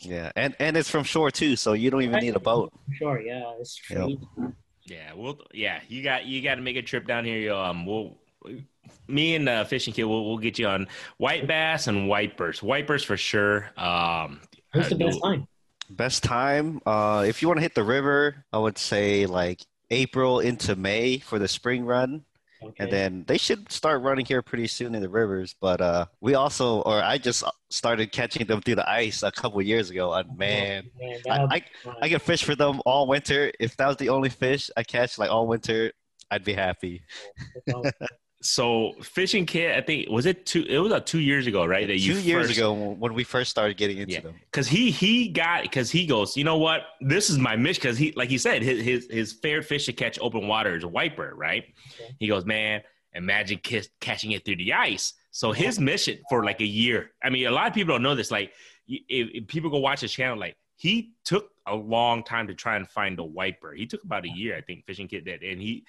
yeah, and and it's from shore too, so you don't even need a boat. for sure. Yeah, it's Yep. Yeah, we'll yeah, you got you got to make a trip down here. Yo, um, we'll me and uh, Fishing Kit, we'll, we'll get you on white bass and wipers. Wipers for sure. Um, What's the uh, best time? Best time, uh, if you want to hit the river, I would say like April into May for the spring run. Okay. And then they should start running here pretty soon in the rivers. But uh, we also, or I just started catching them through the ice a couple years ago. And man, Man, I, I, fun. I can fish for them all winter. If that was the only fish I catch like all winter, I'd be happy. So Fishing Kit, I think was it two? It was about two years ago, right? That you Two years first- ago when we first started getting into Yeah. them. because he he got because he goes you know what this is my mission because he like he said his his, his favorite fish to catch open water is a wiper right Okay. he goes man imagine kiss, catching it through the ice so his mission for like a year i mean a lot of people don't know this like if, if people go watch his channel like he took a long time to try and find a wiper he took about a year i think Fishing Kit did and he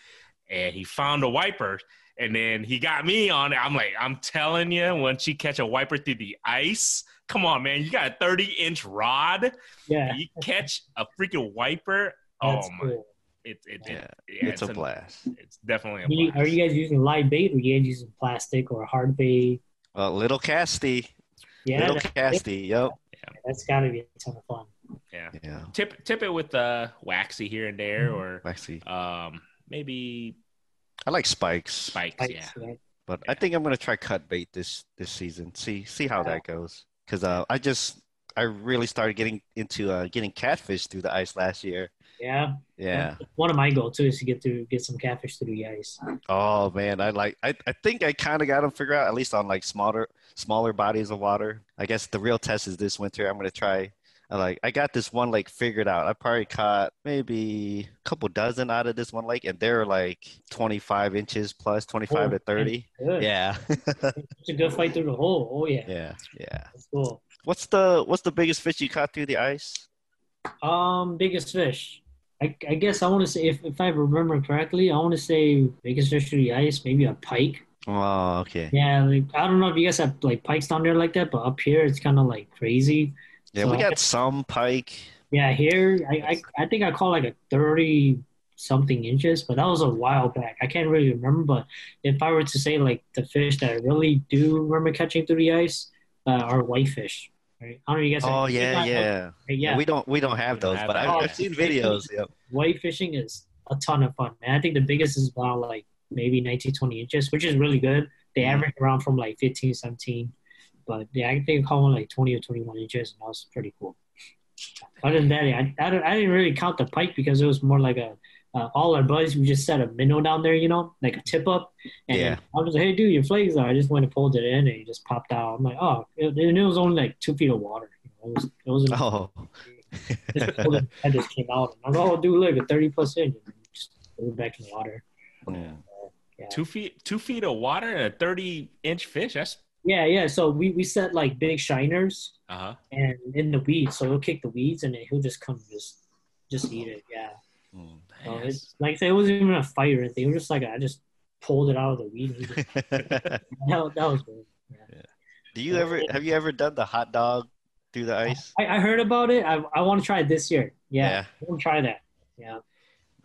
and he found a wiper and then he got me on it i'm like i'm telling you once you catch a wiper through the ice come on man you got a 30 inch rod yeah, you catch a freaking wiper *laughs* that's oh my cool. it, it, Yeah, it, yeah, it's a blast. it's definitely a Are you, blast. are you guys using live bait or are you guys using plastic or hard bait? Uh, little casty, Yeah, A little that, casty. Yep. that's got to be a ton of fun. yeah Yeah. tip tip it with uh waxy here and there or Actually, um maybe I like spikes, spikes. Like, yeah. yeah. but I think I'm gonna try cut bait this this season. See see how that goes. Cause uh, I just I really started getting into uh, getting catfish through the ice last year. Yeah. Yeah. One of my goals too is to get to get some catfish through the ice. Oh man, I like. I, I think I kind of got them figured out at least on like smaller smaller bodies of water. I guess the real test is this winter. I'm gonna try. I like. I got this one lake figured out. I probably caught maybe a couple dozen out of this one lake, and they're like 25 inches plus, 25 Oh, to 30. Good. Yeah. It's a good fight through the hole. Oh yeah. yeah. Yeah. That's cool. What's the What's the biggest fish you caught through the ice? Um, biggest fish. I, I guess I want to say if, if I remember correctly, I want to say biggest fish through the ice, maybe a pike. Oh, okay. Yeah, like I don't know if you guys have like pikes down there like that, but up here it's kind of like crazy. Yeah, So we got some pike. Yeah, here I, I I think I caught like a thirty something inches, but that was a while back. I can't really remember, but if I were to say like the fish that I really do remember catching through the ice uh, are whitefish. Right? I don't know if you guys. Oh have- yeah, yeah. yeah. We don't we don't have We don't those, have but I, that. I've seen videos. Yep. white fishing is a ton of fun. Man, I think the biggest is about like maybe 19, 20 inches, which is really good. They Mhm. average around from like 15, 17. But yeah, I think I caught one like 20 or 21 inches, and that was pretty cool. Other than that, I, I, don't- I didn't really count the pike because it was more like a uh, all our buddies, we just set a minnow down there, you know, like a tip up. And Yeah. I was like, hey, dude, your flags are. I just went and pulled it in and it just popped out. I'm like, oh, it, and it was only like two feet of water. You know, it was, it wasn't Oh. *laughs* just pulled it, just came out. And I'm like, oh, dude, look, a 30 plus inch. And just threw it back in the water. Yeah. Yeah. Two feet, two feet of water and a thirty-inch fish. That's Yeah, yeah. So we, we set like big shiners uh huh. and in the weeds. So he'll kick the weeds and then he'll just come just just eat it. Yeah. Mm. So it's like I it wasn't even a fight or anything. It was just like I just pulled it out of the weed. And just, *laughs* that, that was good. Do you ever have you ever done the hot dog through the ice? I, I heard about it. I, I want to try it this year. Yeah, Yeah. I want to try that. Yeah.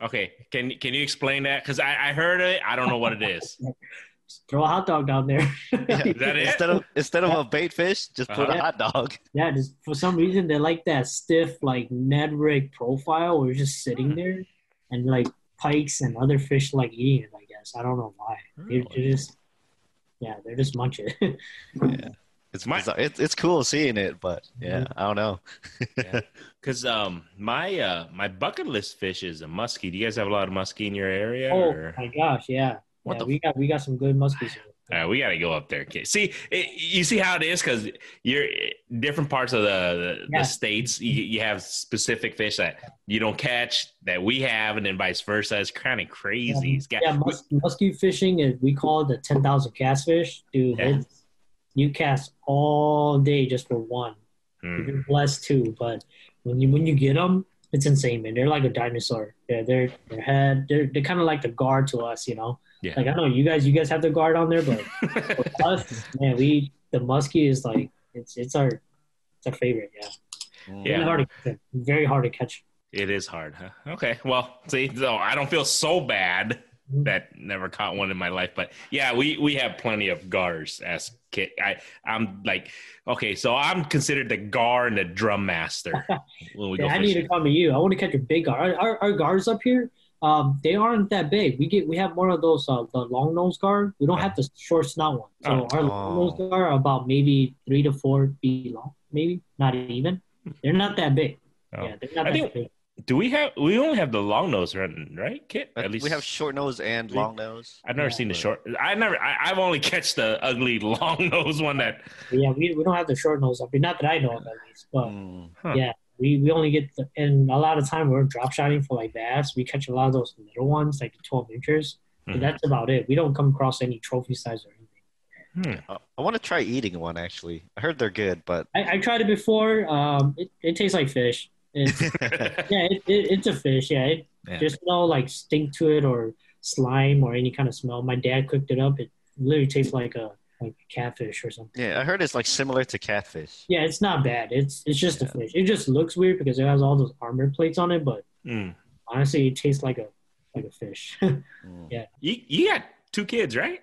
Okay, can can you explain that? Because I, I heard it. I don't know what it is. *laughs* Just throw a hot dog down there. *laughs* Yeah. That? Instead of instead of a bait fish, just put Uh-huh. a hot dog. Yeah, just for some reason they like that stiff like Ned rig profile where you're just sitting Mhm. there and like pikes and other fish like eating it, I guess. I don't know why. They're, Really? they're just yeah, they're just munching. *laughs* Yeah. It's, My- it's it's cool seeing it, but yeah, Mhm. I don't know. Because um my uh my bucket list fish is a muskie. Do you guys have a lot of muskie in your area? oh or? my gosh, yeah. What yeah, the we got we got some good muskies. here. All right, we got to go up there, kid. See, it, you see how it is because you're different parts of the the, Yeah. the states. You, you have specific fish that you don't catch that we have, and then vice versa. It's kind of crazy. It's got, Yeah, mus- muskie fishing is we call it the ten thousand cast fish, dude. Yeah. You cast all day just for one. Hmm. You're blessed too, but when you when you get them, it's insane, man. They're like a dinosaur. Yeah, they're their head. They're they're kind of like the gar to us, you know. Yeah. Like I know you guys, you guys have the gar on there, but *laughs* for us, man, we the muskie is like it's it's our it's our favorite. Yeah, Mm. Yeah. Really hard to very hard to catch. It is hard, huh? Okay. Well, see, so I don't feel so bad that never caught one in my life, but yeah, we we have plenty of gars as kid. I I'm like, okay, so I'm considered the gar and the drum master *laughs* when we Yeah, go I need to come to you. I want to catch a big gar. Our, our, our gars up here, um, they aren't that big. We get we have more of those uh, the long nose gar. We don't have the short snout one. So Oh. our long nose gar are about maybe three to four feet long, maybe not even. They're not that big. Oh. Yeah, they're not I that think- big. Do we have? We only have the long nose, right? Right, Kit? Uh, At least we have short nose and long nose. I've never Yeah. seen the short. I never. I, I've only catch the ugly *laughs* long nose one that. Yeah, we, we don't have the short nose up here. Not that I know of at least. But Mm. Huh. yeah, we, we only get the, and a lot of time we're drop shotting for like bass. We catch a lot of those little ones, like the 12 inches. But Mhm. that's about it. We don't come across any trophy size or anything. Hmm. Uh, I want to try eating one actually. I heard they're good, but I, I tried it before. Um, it, it tastes like fish. It's, *laughs* yeah, it, it, it's a fish. Yeah, it, Yeah. there's no like stink to it or slime or any kind of smell. My dad cooked it up. It literally tastes like a like catfish or something. yeah, I heard it's like similar to catfish. Yeah, it's not bad. It's it's just Yeah. a fish. It just looks weird because it has all those armor plates on it, but Mm. honestly, it tastes like a like a fish. *laughs* Mm. Yeah. You you got two kids, right?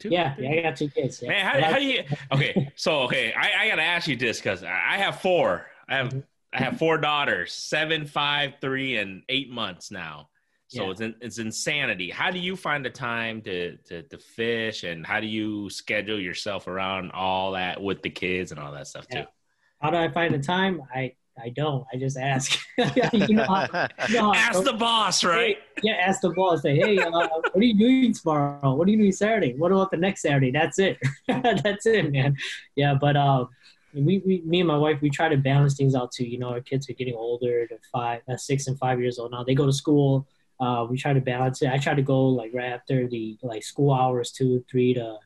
Two, yeah, three? yeah, I got two kids. Yeah. Man, how, how do you? Okay, so okay, I, I gotta ask you this because I I have four. I have I have four daughters, seven, five, three, and eight months now. So Yeah. it's in, it's insanity. How do you find the time to, to to fish, and how do you schedule yourself around all that with the kids and all that stuff too? How do I find the time? I I don't. I just ask. *laughs* *laughs* you know, how- you know Ask the boss, right? yeah, ask the boss. Say, hey, uh, what are you doing tomorrow? What are you doing Saturday? What about the next Saturday? That's it. *laughs* That's it, man. Yeah, but uh, we, we, me and my wife, we try to balance things out too. You know, our kids are getting older. They're five, uh, six, and five years old now. They go to school. Uh, we try to balance it. I try to go like right after the like school hours, two, three to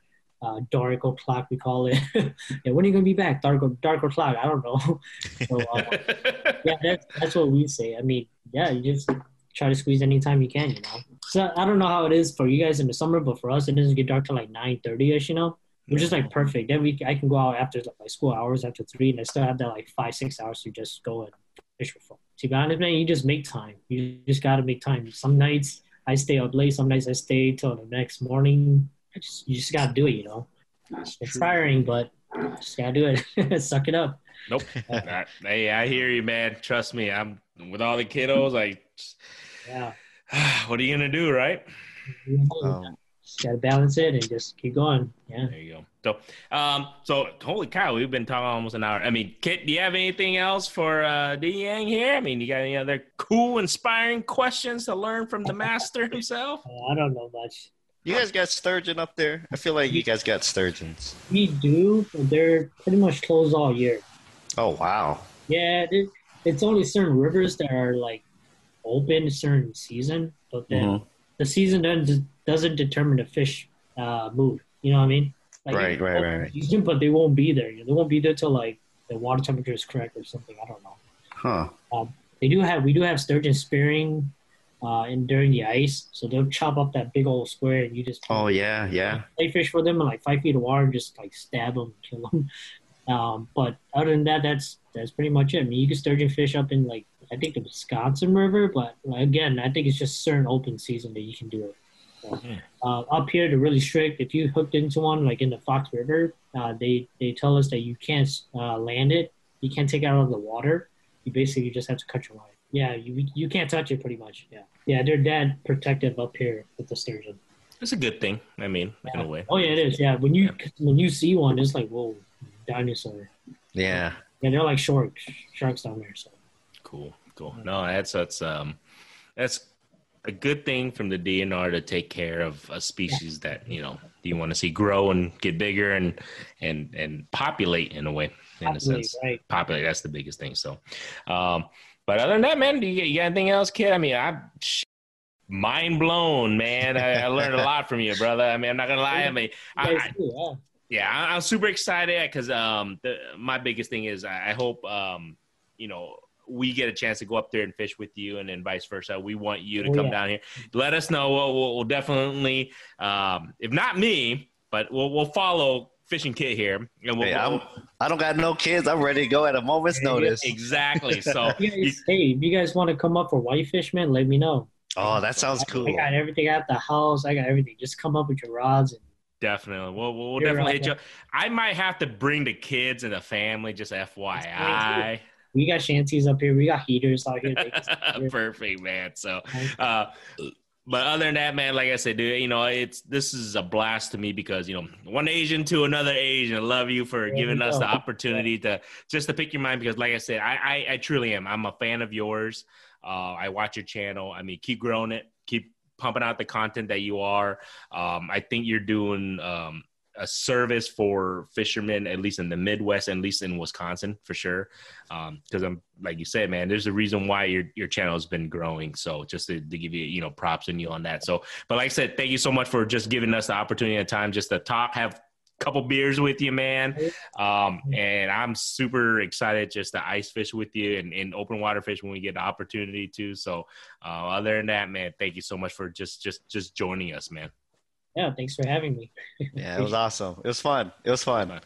uh, dark o'clock. We call it. *laughs* yeah, when are you gonna be back? Dark, dark o'clock. I don't know. *laughs* so, uh, *laughs* yeah, that's that's what we say. I mean, yeah, you just try to squeeze anytime you can, you know. So I don't know how it is for you guys in the summer, but for us, it doesn't get dark till like nine thirty ish, you know, which is like perfect. Then we I can go out after like school hours after three, and I still have that like five six hours to just go and fish for fun. To be honest, man, you just make time. You just gotta make time. Some nights I stay up late. Some nights I stay till the next morning. I just you just gotta do it, you know. It's tiring, but just gotta do it. *laughs* Suck it up. Nope. *laughs* I- hey, I hear you, man. Trust me. I'm with all the kiddos. Like, Yeah. *sighs* what are you gonna do, right? Um, just gotta balance it and just keep going. Yeah. There you go. So, um, so holy cow, we've been talking almost an hour. I mean, Kit, do you have anything else for uh, D Yang here? I mean, you got any other cool, inspiring questions to learn from the master *laughs* himself? Uh, I don't know much. you guys got sturgeon up there? I feel like you guys got sturgeons. We do, but they're pretty much closed all year. Oh wow. Yeah, it, it's only certain rivers that are like open certain season, but then Mhm. the season doesn't doesn't determine the fish uh, mood. You know what I mean? Like, Right, right, right, right. Season, but they won't be there. They won't be there till like the water temperature is correct or something. I don't know. Huh. They do have we do have sturgeon spearing uh, in during the ice, so they'll chop up that big old square and you just Oh yeah, yeah. play fish for them in like five feet of water and just like stab them, kill them. *laughs* Um, but other than that, that's that's pretty much it. I mean, you can sturgeon fish up in like I think the Wisconsin River, but like, again, I think it's just certain open season that you can do it. So, Hmm. uh, up here, they're really strict. If you hooked into one like in the Fox River, uh, they they tell us that you can't uh, land it, you can't take it out of the water. You basically just have to cut your line. Yeah, you you can't touch it pretty much. Yeah, yeah, they're that protective up here with the sturgeon. It's a good thing. I mean, in a way. Oh yeah, it is. Yeah, when you when you see one, it's like whoa, dinosaur. Yeah. Yeah, they're like sharks, sharks down there. So Cool, cool. No, that's that's um, that's a good thing from the DNR to take care of a species that you know you want to see grow and get bigger and and and populate in a way. In a sense, right? populate. That's the biggest thing. So, um, but other than that, man, do you, you got anything else, Kit? I mean, I. Mind blown, man! I, I learned a lot from you, brother. I mean, I'm not gonna lie. I mean, *laughs* I, I, yeah. yeah, I- I'm super excited because um, the, my biggest thing is I I hope um, you know we get a chance to go up there and fish with you, and then vice versa. We want you to Oh, come yeah. down here. Let us know. We'll, we'll, we'll definitely, um, if not me, but we'll we'll follow Fishing Kit here, and we'll, Hey, I'm, I don't got no kids. I'm ready to go at a moment's Yeah, yeah. notice. exactly. *laughs* So You guys, hey, if you guys want to come up for whitefish, man, let me know. Oh, that sounds cool. I got everything at the house. I got everything. Just come up with your rods and definitely, we'll we'll, we'll definitely right. hit you. I might have to bring the kids and the family, just FYI. We got shanties up here. We got heaters out here. *laughs* Perfect, man. So. Uh, but other than that, man, like I said, dude, you know, it's this is a blast to me because you know, one Asian to another Asian. I love you for There giving us go. the opportunity to just to pick your mind because, like I said, I I, I truly am. I'm a fan of yours. Uh, I watch your channel. I mean, keep growing it. Keep pumping out the content that you are. Um, I think you're doing um, a service for fishermen, at least in the Midwest, at least in Wisconsin, for sure. Because I'm like you said, man, there's a reason why your your channel has been growing. So just to, to give you you know props and you on that. So, but like I said, thank you so much for just giving us the opportunity and time just to talk, have a couple beers with you, man. Um, and I'm super excited just to ice fish with you and, and open water fish when we get the opportunity to. So, uh, other than that, man, thank you so much for just just just joining us, man. Yeah, thanks for having me. *laughs* Yeah, it was awesome. It was fun. It was fun.